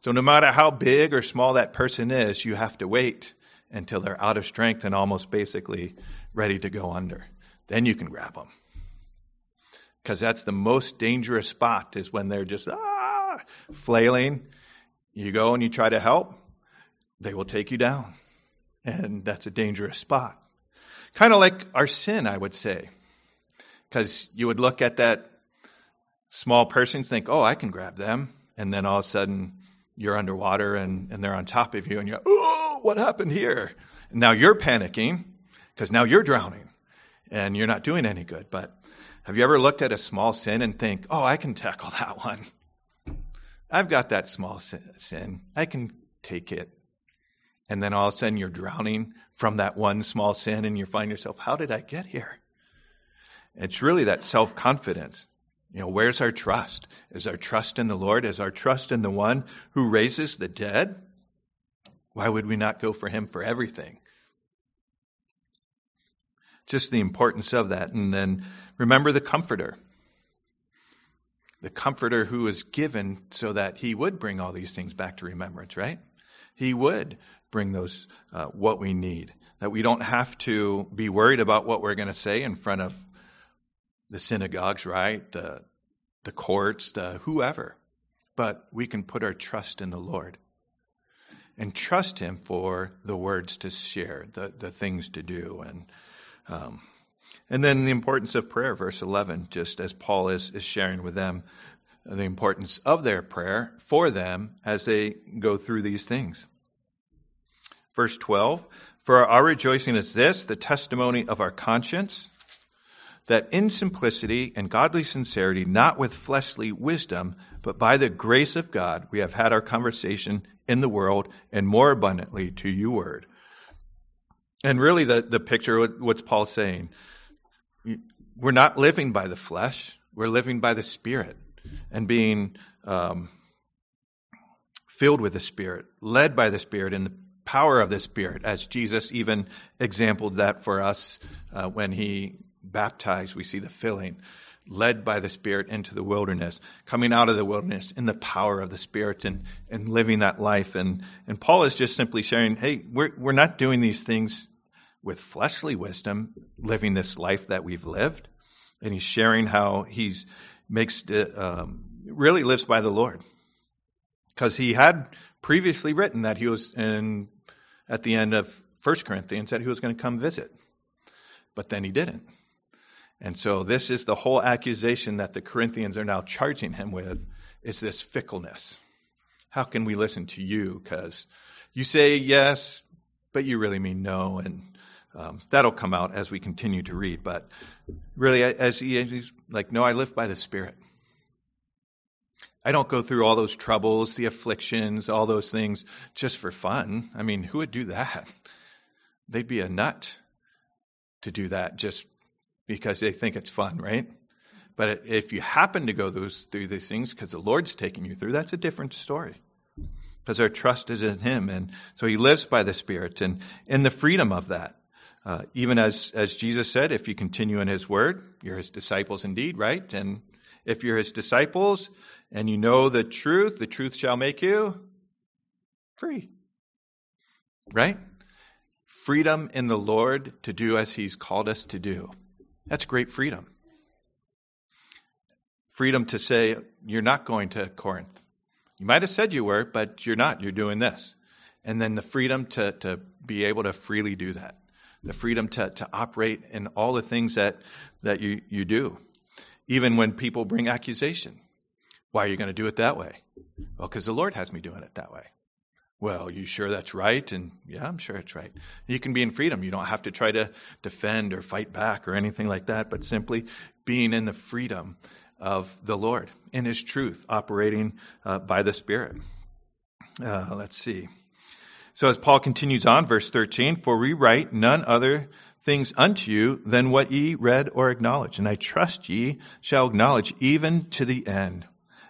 So no matter how big or small that person is, you have to wait until they're out of strength and almost basically ready to go under. Then you can grab them. Because that's the most dangerous spot is when they're just, ah, flailing. You go and you try to help, they will take you down. And that's a dangerous spot. Kind of like our sin, I would say. Because you would look at that small person, think, oh, I can grab them. And then all of a sudden, you're underwater and, and they're on top of you, and you're, oh, what happened here? And now you're panicking because now you're drowning and you're not doing any good. But have you ever looked at a small sin and think, oh, I can tackle that one? I've got that small sin. I can take it. And then all of a sudden you're drowning from that one small sin and you find yourself, how did I get here? It's really that self confidence. You know, where's our trust? Is our trust in the Lord? Is our trust in the one who raises the dead? Why would we not go for him for everything? Just the importance of that. And then remember the comforter the comforter who was given so that he would bring all these things back to remembrance, right? He would bring those, uh, what we need. That we don't have to be worried about what we're going to say in front of the synagogues, right? The, the courts, the whoever. But we can put our trust in the Lord and trust Him for the words to share, the, the things to do. And, um, and then the importance of prayer, verse 11, just as Paul is, is sharing with them the importance of their prayer for them as they go through these things. Verse 12, for our rejoicing is this, the testimony of our conscience, that in simplicity and godly sincerity, not with fleshly wisdom, but by the grace of God, we have had our conversation in the world and more abundantly to you word. And really the, the picture, what's Paul saying? We're not living by the flesh, we're living by the Spirit and being um, filled with the Spirit, led by the Spirit, in the power of the Spirit, as Jesus even exampled that for us uh, when he baptized. We see the filling, led by the Spirit into the wilderness, coming out of the wilderness in the power of the Spirit and, and living that life. And, and Paul is just simply sharing, hey, we're, we're not doing these things with fleshly wisdom, living this life that we've lived. And he's sharing how he's makes um, really lives by the Lord because he had previously written that he was in at the end of 1 Corinthians that he was going to come visit. But then he didn't. And so this is the whole accusation that the Corinthians are now charging him with is this fickleness. How can we listen to you? Because you say yes, but you really mean no. And um, that'll come out as we continue to read. But really, as, he, as he's like, no, I live by the Spirit. I don't go through all those troubles, the afflictions, all those things just for fun. I mean, who would do that? They'd be a nut to do that just because they think it's fun, right? But if you happen to go those, through these things because the Lord's taking you through, that's a different story. Because our trust is in Him. And so He lives by the Spirit and in the freedom of that. Uh, even as, as Jesus said, if you continue in His Word, you're His disciples indeed, right? And if you're His disciples, and you know the truth, the truth shall make you free. Right? Freedom in the Lord to do as He's called us to do. That's great freedom. Freedom to say, you're not going to Corinth. You might have said you were, but you're not. You're doing this. And then the freedom to, to be able to freely do that. The freedom to, to operate in all the things that, that you, you do. Even when people bring accusation. Why are you going to do it that way? Well, because the Lord has me doing it that way. Well, you sure that's right? And yeah, I'm sure it's right. You can be in freedom. You don't have to try to defend or fight back or anything like that, but simply being in the freedom of the Lord in His truth, operating uh, by the Spirit. Uh, let's see. So as Paul continues on, verse 13, for we write none other things unto you than what ye read or acknowledge, and I trust ye shall acknowledge even to the end.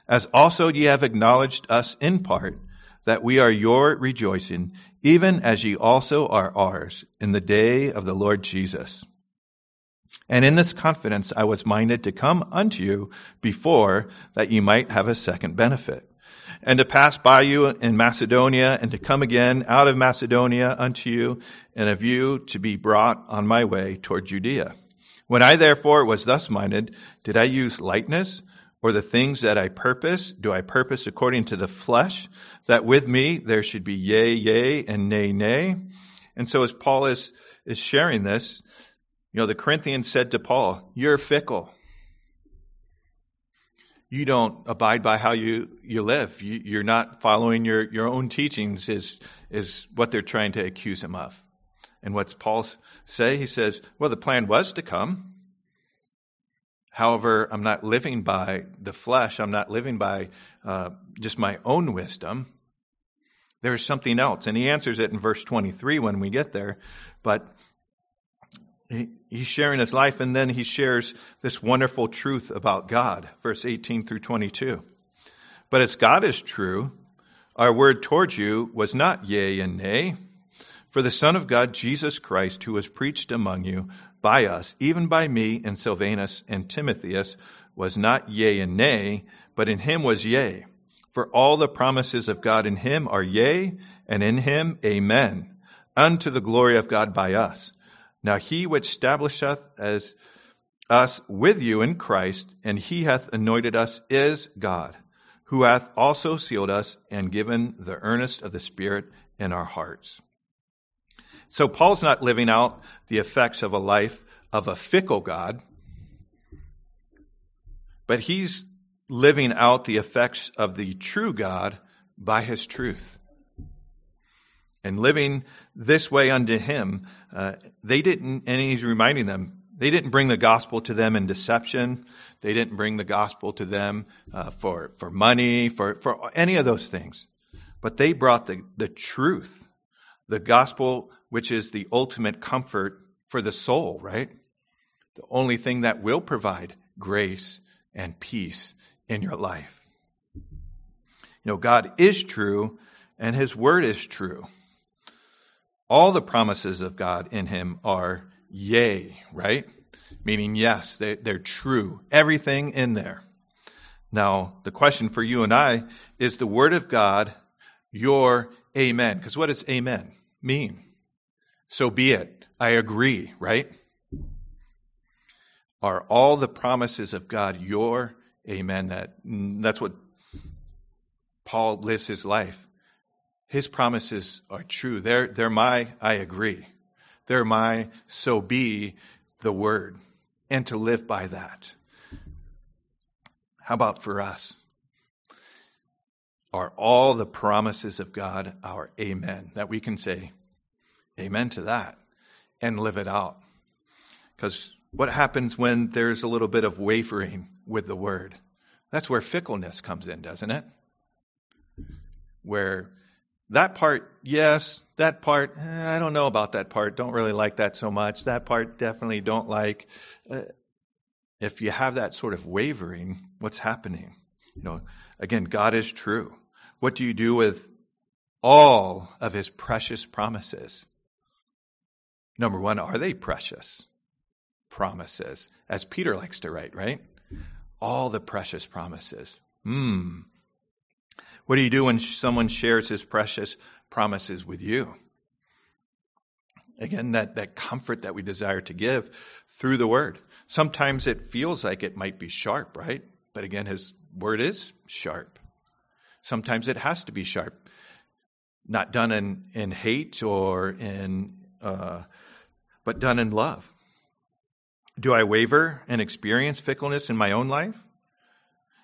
As also ye have acknowledged us in part, that we are your rejoicing, even as ye also are ours in the day of the Lord Jesus. And in this confidence I was minded to come unto you before that ye might have a second benefit, and to pass by you in Macedonia, and to come again out of Macedonia unto you, and of you to be brought on my way toward Judea. When I therefore was thus minded, did I use lightness? or the things that I purpose, do I purpose according to the flesh, that with me there should be yea, yea, and nay, nay? And so as Paul is, is sharing this, you know, the Corinthians said to Paul, you're fickle. You don't abide by how you, you live. You, you're not following your, your own teachings is, is what they're trying to accuse him of. And what's Paul say? He says, well, the plan was to come. However, I'm not living by the flesh. I'm not living by uh, just my own wisdom. There is something else. And he answers it in verse 23 when we get there. But he, he's sharing his life, and then he shares this wonderful truth about God, verse 18 through 22. But as God is true, our word towards you was not yea and nay. For the Son of God, Jesus Christ, who was preached among you by us, even by me and Silvanus and Timotheus, was not yea and nay, but in him was yea. For all the promises of God in him are yea, and in him amen, unto the glory of God by us. Now he which establisheth as us with you in Christ, and he hath anointed us, is God, who hath also sealed us and given the earnest of the Spirit in our hearts. So Paul's not living out the effects of a life of a fickle God, but he's living out the effects of the true God by his truth. And living this way unto him, uh, they didn't, and he's reminding them, they didn't bring the gospel to them in deception. They didn't bring the gospel to them uh, for, for money, for, for any of those things. But they brought the, the truth, the gospel which is the ultimate comfort for the soul, right? The only thing that will provide grace and peace in your life. You know, God is true and his word is true. All the promises of God in him are yea, right? Meaning yes, they, they're true. Everything in there. Now, the question for you and I is the word of God your amen? Because what does amen mean? So be it. I agree, right? Are all the promises of God your amen? That mm, that's what Paul lives his life. His promises are true. They're they're my I agree. They're my so be the word and to live by that. How about for us? Are all the promises of God our amen? That we can say amen to that and live it out. Because what happens when there's a little bit of wavering with the word? That's where fickleness comes in, doesn't it? Where that part, yes, that part, eh, I don't know about that part, don't really like that so much. That part, definitely don't like. Uh, if you have that sort of wavering, what's happening? You know, again, God is true. What do you do with all of his precious promises? Number one, are they precious promises? As Peter likes to write, right? All the precious promises. Hmm. What do you do when someone shares his precious promises with you? Again, that, that comfort that we desire to give through the word. Sometimes it feels like it might be sharp, right? But again, his word is sharp. Sometimes it has to be sharp. Not done in, in hate or in uh, but done in love. Do I waver and experience fickleness in my own life?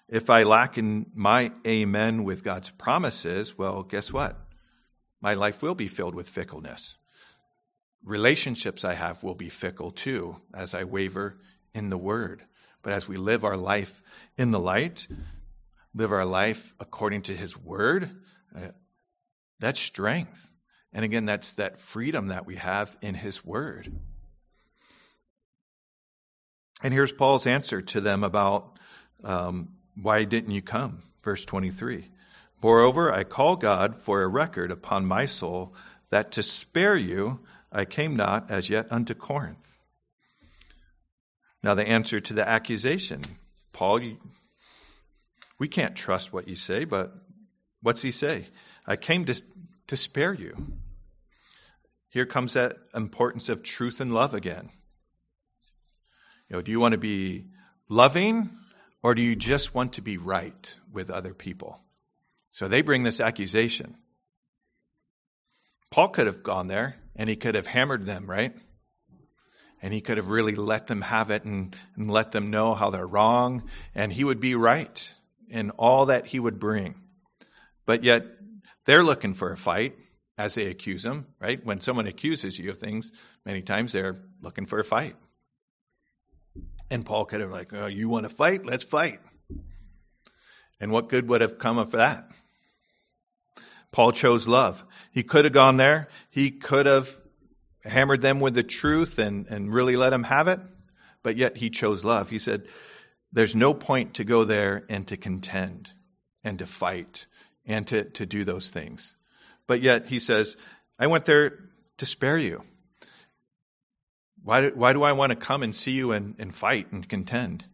If I lack in my amen with God's promises, well, guess what? My life will be filled with fickleness. Relationships I have will be fickle too as I waver in the Word. But as we live our life in the light, live our life according to His Word, uh, that's strength. And again, that's that freedom that we have in His Word. And here's Paul's answer to them about um, why didn't you come? Verse 23. Moreover, I call God for a record upon my soul that to spare you I came not as yet unto Corinth. Now, the answer to the accusation Paul, we can't trust what you say, but what's he say? I came to, to spare you. Here comes that importance of truth and love again. You know, do you want to be loving or do you just want to be right with other people? So they bring this accusation. Paul could have gone there and he could have hammered them, right? And he could have really let them have it and, and let them know how they're wrong, and he would be right in all that he would bring. But yet, they're looking for a fight, as they accuse him, right? When someone accuses you of things, many times they're looking for a fight. And Paul could have like, oh, you want to fight? Let's fight. And what good would have come of that? Paul chose love. He could have gone there. He could have hammered them with the truth and, and really let them have it. But yet he chose love. He said, there's no point to go there and to contend and to fight and to, to do those things. But yet he says, I went there to spare you. Why do, why do I want to come and see you and, and fight and contend?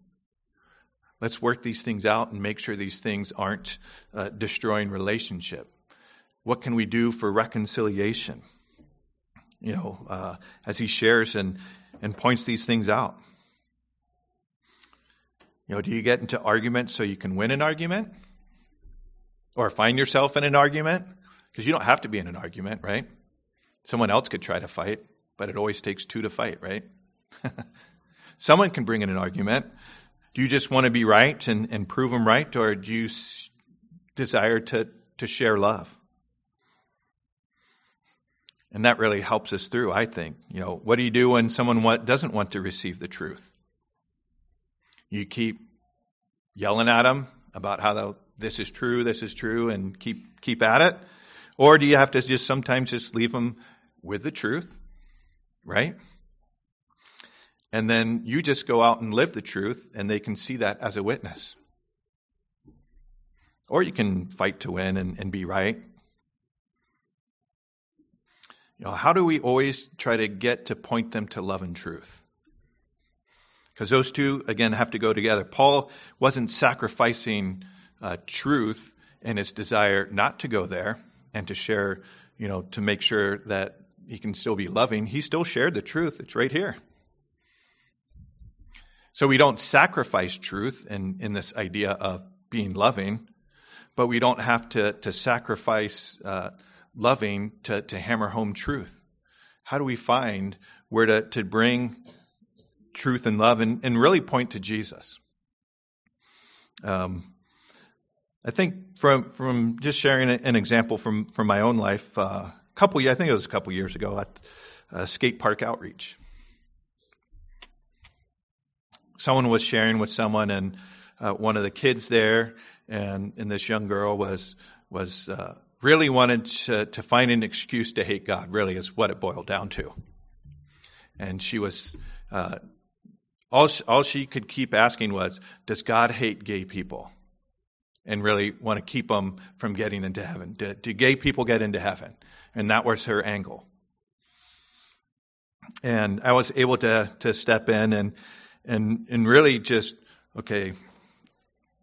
Let's work these things out and make sure these things aren't uh, destroying relationship. What can we do for reconciliation? You know, uh, as he shares and, and points these things out. You know, do you get into arguments so you can win an argument? Or find yourself in an argument? Because you don't have to be in an argument, right? Someone else could try to fight, but it always takes two to fight, right? Someone can bring in an argument. Do you just want to be right and, and prove them right, or do you s- desire to, to share love? And that really helps us through, I think. You know, what do you do when someone doesn't want to receive the truth? You keep yelling at them about how this is true, this is true, and keep keep at it, or do you have to just sometimes just leave them with the truth, right? And then you just go out and live the truth, and they can see that as a witness. Or you can fight to win and, and be right. You know, how do we always try to get to point them to love and truth? Because those two, again, have to go together. Paul wasn't sacrificing uh, truth in his desire not to go there and to share, you know, to make sure that he can still be loving. He still shared the truth. It's right here. So we don't sacrifice truth in, in this idea of being loving, but we don't have to, to sacrifice uh, loving to, to hammer home truth. How do we find where to, to bring truth and love and, and really point to Jesus? Um, I think from from just sharing an example from from my own life, uh, couple I think it was a couple years ago at a skate park outreach someone was sharing with someone, and uh, one of the kids there, and, and this young girl was was uh, really wanted to, to find an excuse to hate God. Really, is what it boiled down to. And she was uh, all she, all she could keep asking was, "Does God hate gay people?" And really want to keep them from getting into heaven. Do, do gay people get into heaven? And that was her angle. And I was able to to step in and and and really just okay,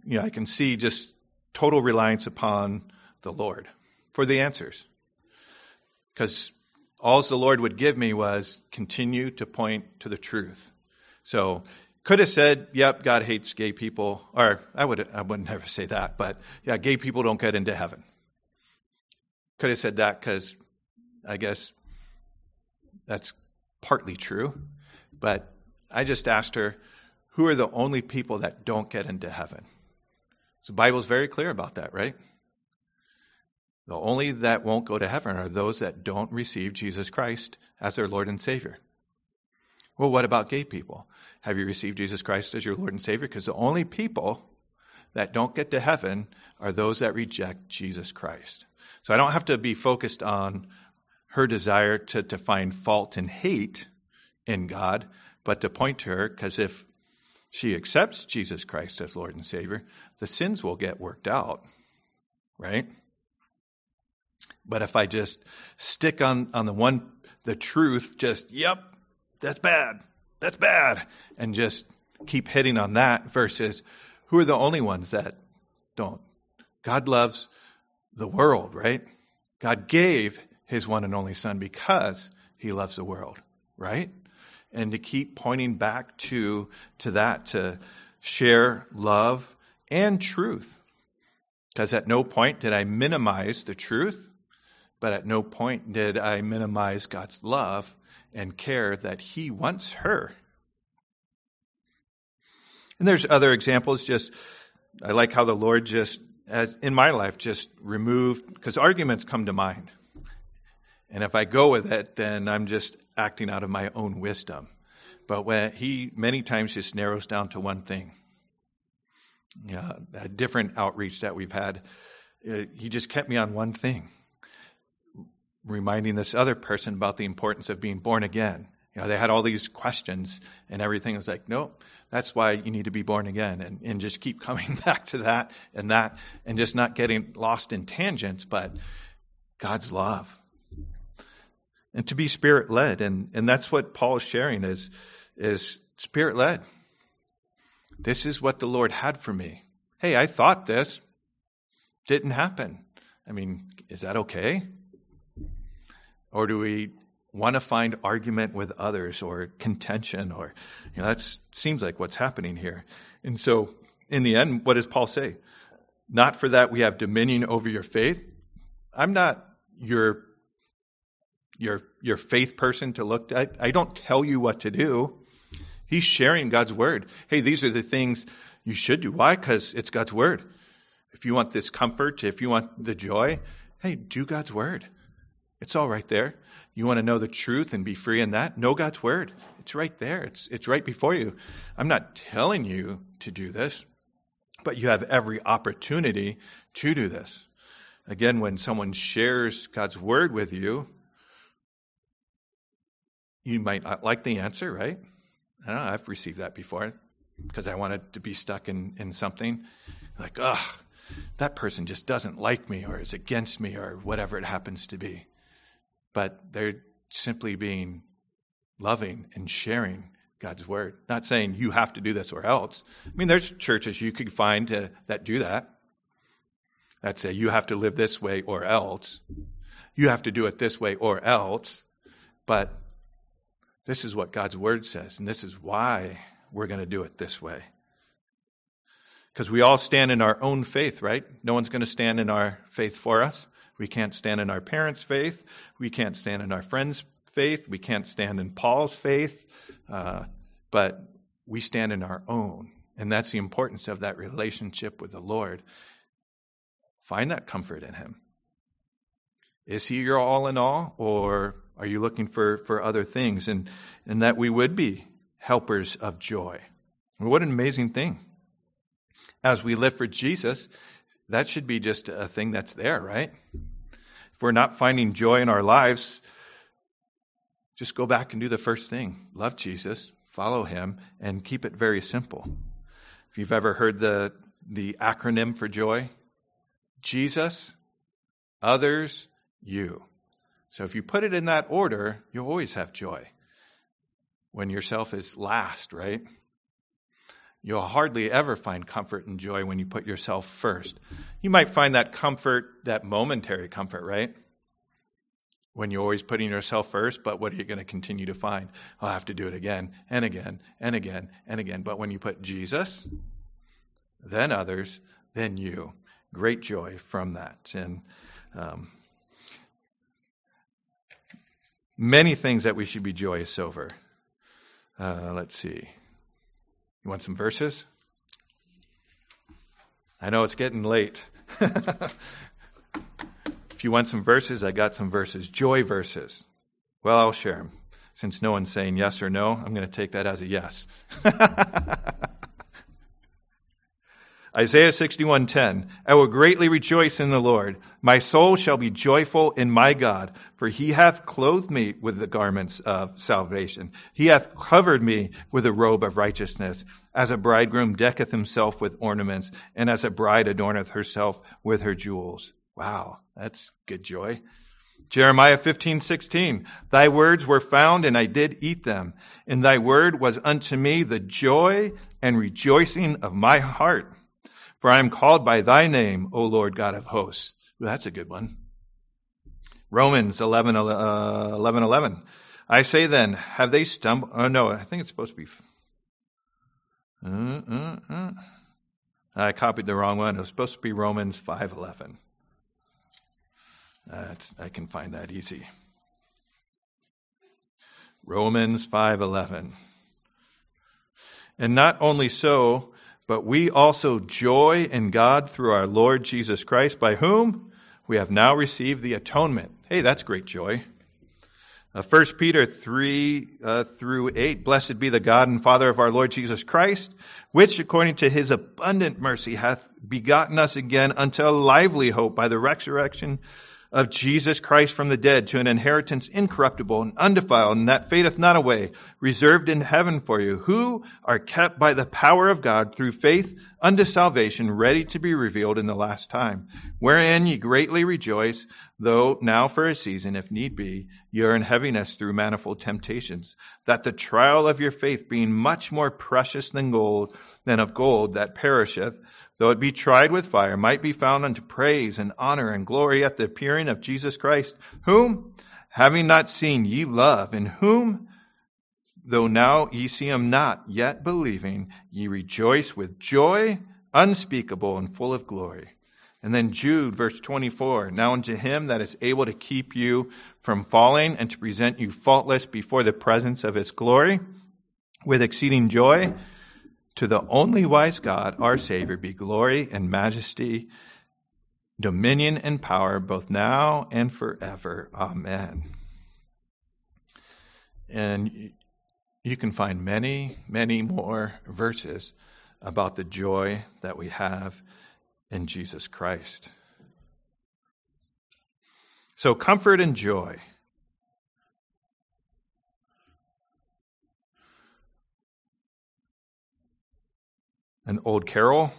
you know, I can see just total reliance upon the Lord for the answers. Because all the Lord would give me was continue to point to the truth. So could have said, "Yep, God hates gay people," or I would I would never say that, but yeah, gay people don't get into heaven. Could have said that because I guess that's partly true, but I just asked her, who are the only people that don't get into heaven? So the Bible's very clear about that, right? The only that won't go to heaven are those that don't receive Jesus Christ as their Lord and Savior. Well, what about gay people? Have you received Jesus Christ as your Lord and Savior? Because the only people that don't get to heaven are those that reject Jesus Christ. So I don't have to be focused on her desire to, to find fault and hate in God but to point to her, because if she accepts Jesus Christ as Lord and Savior, the sins will get worked out, right? But if I just stick on, on the one, the truth, just, yep, that's bad, that's bad, and just keep hitting on that versus who are the only ones that don't? God loves the world, right? God gave his one and only son because he loves the world, right? and to keep pointing back to, to that, to share love and truth. Because at no point did I minimize the truth, but at no point did I minimize God's love and care that He wants her. And there's other examples, just, I like how the Lord just, as in my life, just removed, because arguments come to mind. And if I go with it, then I'm just acting out of my own wisdom. But when he many times just narrows down to one thing. Yeah, a different outreach that we've had, uh, he just kept me on one thing, reminding this other person about the importance of being born again. You know, they had all these questions and everything was like, nope, that's why you need to be born again. And, and just keep coming back to that and that and just not getting lost in tangents, but God's love and to be spirit led. And, and that's what Paul is sharing is, is spirit led. This is what the Lord had for me. Hey, I thought this didn't happen. I mean, is that okay? Or do we want to find argument with others or contention or you know that seems like what's happening here. And so in the end what does Paul say? Not for that we have dominion over your faith. I'm not your your your faith person to look at. I don't tell you what to do. He's sharing God's word. Hey, these are the things you should do. Why? Because it's God's word. If you want this comfort, if you want the joy, hey, do God's word. It's all right there. You want to know the truth and be free in that? Know God's word. It's right there. It's it's right before you. I'm not telling you to do this, but you have every opportunity to do this. Again, when someone shares God's word with you, you might not like the answer, right? I know, I've received that before because I wanted to be stuck in, in something. Like, ugh, that person just doesn't like me or is against me or whatever it happens to be. But they're simply being loving and sharing God's word. Not saying you have to do this or else. I mean, there's churches you could find to, that do that. That say you have to live this way or else. You have to do it this way or else. But this is what God's word says, and this is why we're going to do it this way. Because we all stand in our own faith, right? No one's going to stand in our faith for us. We can't stand in our parents' faith. We can't stand in our friends' faith. We can't stand in Paul's faith. Uh, but we stand in our own. And that's the importance of that relationship with the Lord. Find that comfort in Him. Is He your all in all, or are you looking for, for other things? And, and that we would be helpers of joy. What an amazing thing. As we live for Jesus, that should be just a thing that's there, right? If we're not finding joy in our lives, just go back and do the first thing love Jesus, follow him, and keep it very simple. If you've ever heard the, the acronym for joy, Jesus, others, you. So if you put it in that order, you'll always have joy. When yourself is last, right? You'll hardly ever find comfort and joy when you put yourself first. You might find that comfort, that momentary comfort, right? When you're always putting yourself first, but what are you going to continue to find? I'll have to do it again and again and again and again. But when you put Jesus, then others, then you, great joy from that. And um, many things that we should be joyous over. Uh, let's see. You want some verses? I know it's getting late. if you want some verses, I got some verses. Joy verses. Well, I'll share them. Since no one's saying yes or no, I'm going to take that as a yes. Isaiah 61:10 I will greatly rejoice in the Lord. My soul shall be joyful in my God for he hath clothed me with the garments of salvation. He hath covered me with a robe of righteousness. As a bridegroom decketh himself with ornaments and as a bride adorneth herself with her jewels. Wow that's good joy. Jeremiah 15:16 Thy words were found and I did eat them. And thy word was unto me the joy and rejoicing of my heart for I am called by thy name, O Lord God of hosts. Well, that's a good one. Romans 11, uh, 11, 11. I say then, have they stumbled? Oh, no, I think it's supposed to be. Uh, uh, uh. I copied the wrong one. It was supposed to be Romans 5.11. I can find that easy. Romans 5.11. And not only so, but we also joy in God through our Lord Jesus Christ, by whom we have now received the atonement. Hey, that's great joy. Uh, 1 Peter 3 uh, through 8 Blessed be the God and Father of our Lord Jesus Christ, which according to his abundant mercy hath begotten us again unto a lively hope by the resurrection of Jesus Christ from the dead to an inheritance incorruptible and undefiled and that fadeth not away, reserved in heaven for you, who are kept by the power of God through faith unto salvation, ready to be revealed in the last time, wherein ye greatly rejoice, though now for a season, if need be, ye are in heaviness through manifold temptations, that the trial of your faith being much more precious than gold, than of gold that perisheth, though it be tried with fire, might be found unto praise and honor and glory at the appearing of Jesus Christ, whom, having not seen, ye love, in whom, though now ye see him not, yet believing, ye rejoice with joy unspeakable and full of glory. And then Jude, verse 24, now unto him that is able to keep you from falling and to present you faultless before the presence of his glory with exceeding joy, to the only wise God, our Savior, be glory and majesty, dominion and power, both now and forever. Amen. And you can find many, many more verses about the joy that we have in Jesus Christ. So, comfort and joy. An old carol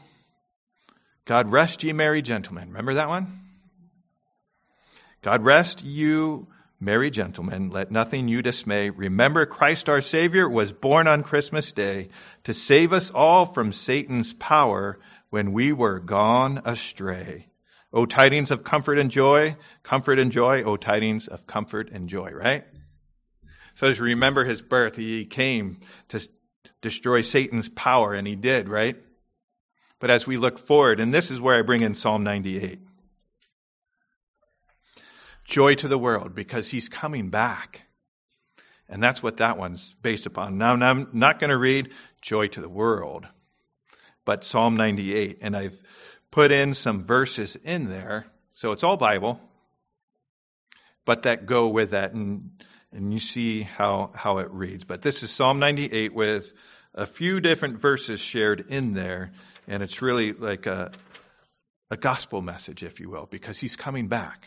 God rest ye merry gentlemen. Remember that one? God rest you merry gentlemen. Let nothing you dismay. Remember Christ our Savior was born on Christmas Day to save us all from Satan's power when we were gone astray. O tidings of comfort and joy, comfort and joy, O tidings of comfort and joy, right? So as you remember his birth, he came to destroy Satan's power, and he did, right? But as we look forward, and this is where I bring in Psalm 98 joy to the world because he's coming back. And that's what that one's based upon. Now, I'm not going to read joy to the world, but Psalm 98. And I've put in some verses in there. So it's all Bible, but that go with that. And, and you see how, how it reads. But this is Psalm 98 with a few different verses shared in there. And it's really like a, a gospel message, if you will, because he's coming back.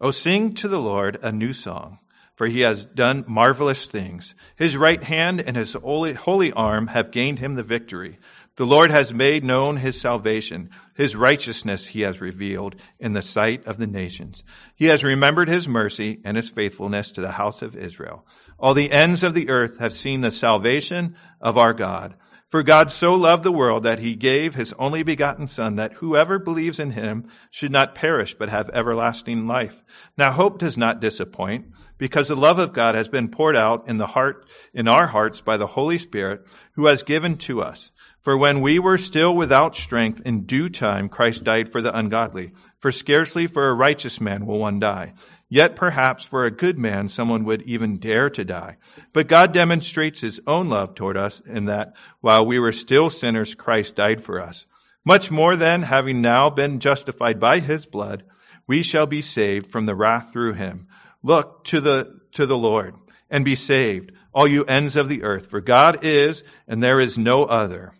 Oh, sing to the Lord a new song, for he has done marvelous things. His right hand and his holy, holy arm have gained him the victory. The Lord has made known his salvation. His righteousness he has revealed in the sight of the nations. He has remembered his mercy and his faithfulness to the house of Israel. All the ends of the earth have seen the salvation of our God. For God so loved the world that he gave his only begotten Son, that whoever believes in him should not perish, but have everlasting life. Now hope does not disappoint, because the love of God has been poured out in the heart, in our hearts by the Holy Spirit, who has given to us. For when we were still without strength, in due time Christ died for the ungodly. For scarcely for a righteous man will one die. Yet perhaps for a good man someone would even dare to die. But God demonstrates his own love toward us in that while we were still sinners, Christ died for us. Much more then, having now been justified by his blood, we shall be saved from the wrath through him. Look to the, to the Lord and be saved, all you ends of the earth, for God is and there is no other.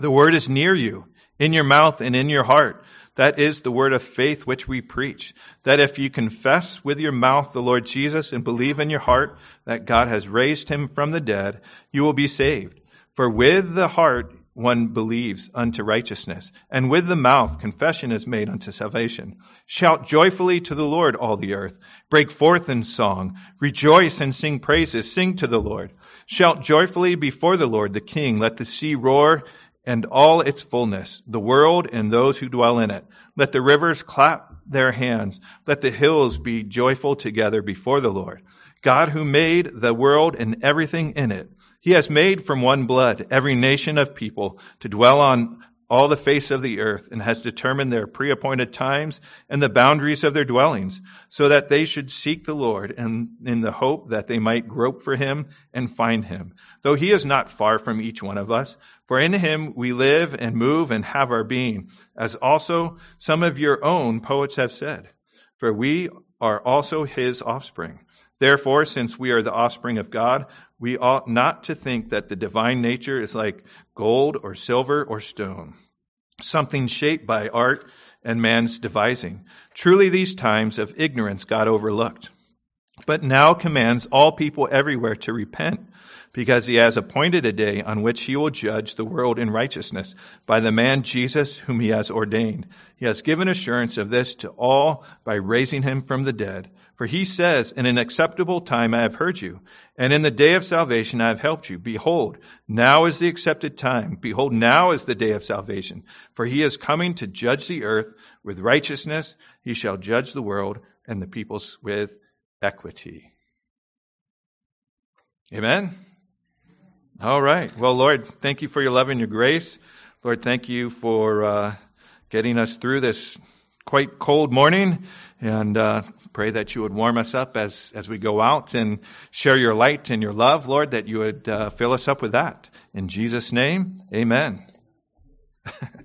The word is near you, in your mouth and in your heart that is the word of faith which we preach. That if you confess with your mouth the Lord Jesus and believe in your heart that God has raised him from the dead, you will be saved. For with the heart one believes unto righteousness, and with the mouth confession is made unto salvation. Shout joyfully to the Lord, all the earth. Break forth in song. Rejoice and sing praises. Sing to the Lord. Shout joyfully before the Lord, the King. Let the sea roar and all its fullness, the world and those who dwell in it. Let the rivers clap their hands. Let the hills be joyful together before the Lord. God who made the world and everything in it. He has made from one blood every nation of people to dwell on all the face of the earth and has determined their pre-appointed times and the boundaries of their dwellings so that they should seek the Lord and in the hope that they might grope for him and find him. Though he is not far from each one of us, for in him we live and move and have our being, as also some of your own poets have said. For we are also his offspring. Therefore, since we are the offspring of God, we ought not to think that the divine nature is like gold or silver or stone, something shaped by art and man's devising. Truly, these times of ignorance God overlooked, but now commands all people everywhere to repent because he has appointed a day on which he will judge the world in righteousness by the man Jesus whom he has ordained. He has given assurance of this to all by raising him from the dead. For he says, In an acceptable time I have heard you, and in the day of salvation I have helped you. Behold, now is the accepted time. Behold, now is the day of salvation. For he is coming to judge the earth with righteousness. He shall judge the world and the peoples with equity. Amen. All right. Well, Lord, thank you for your love and your grace. Lord, thank you for uh, getting us through this quite cold morning, and uh, pray that you would warm us up as as we go out and share your light and your love, Lord. That you would uh, fill us up with that. In Jesus' name, Amen.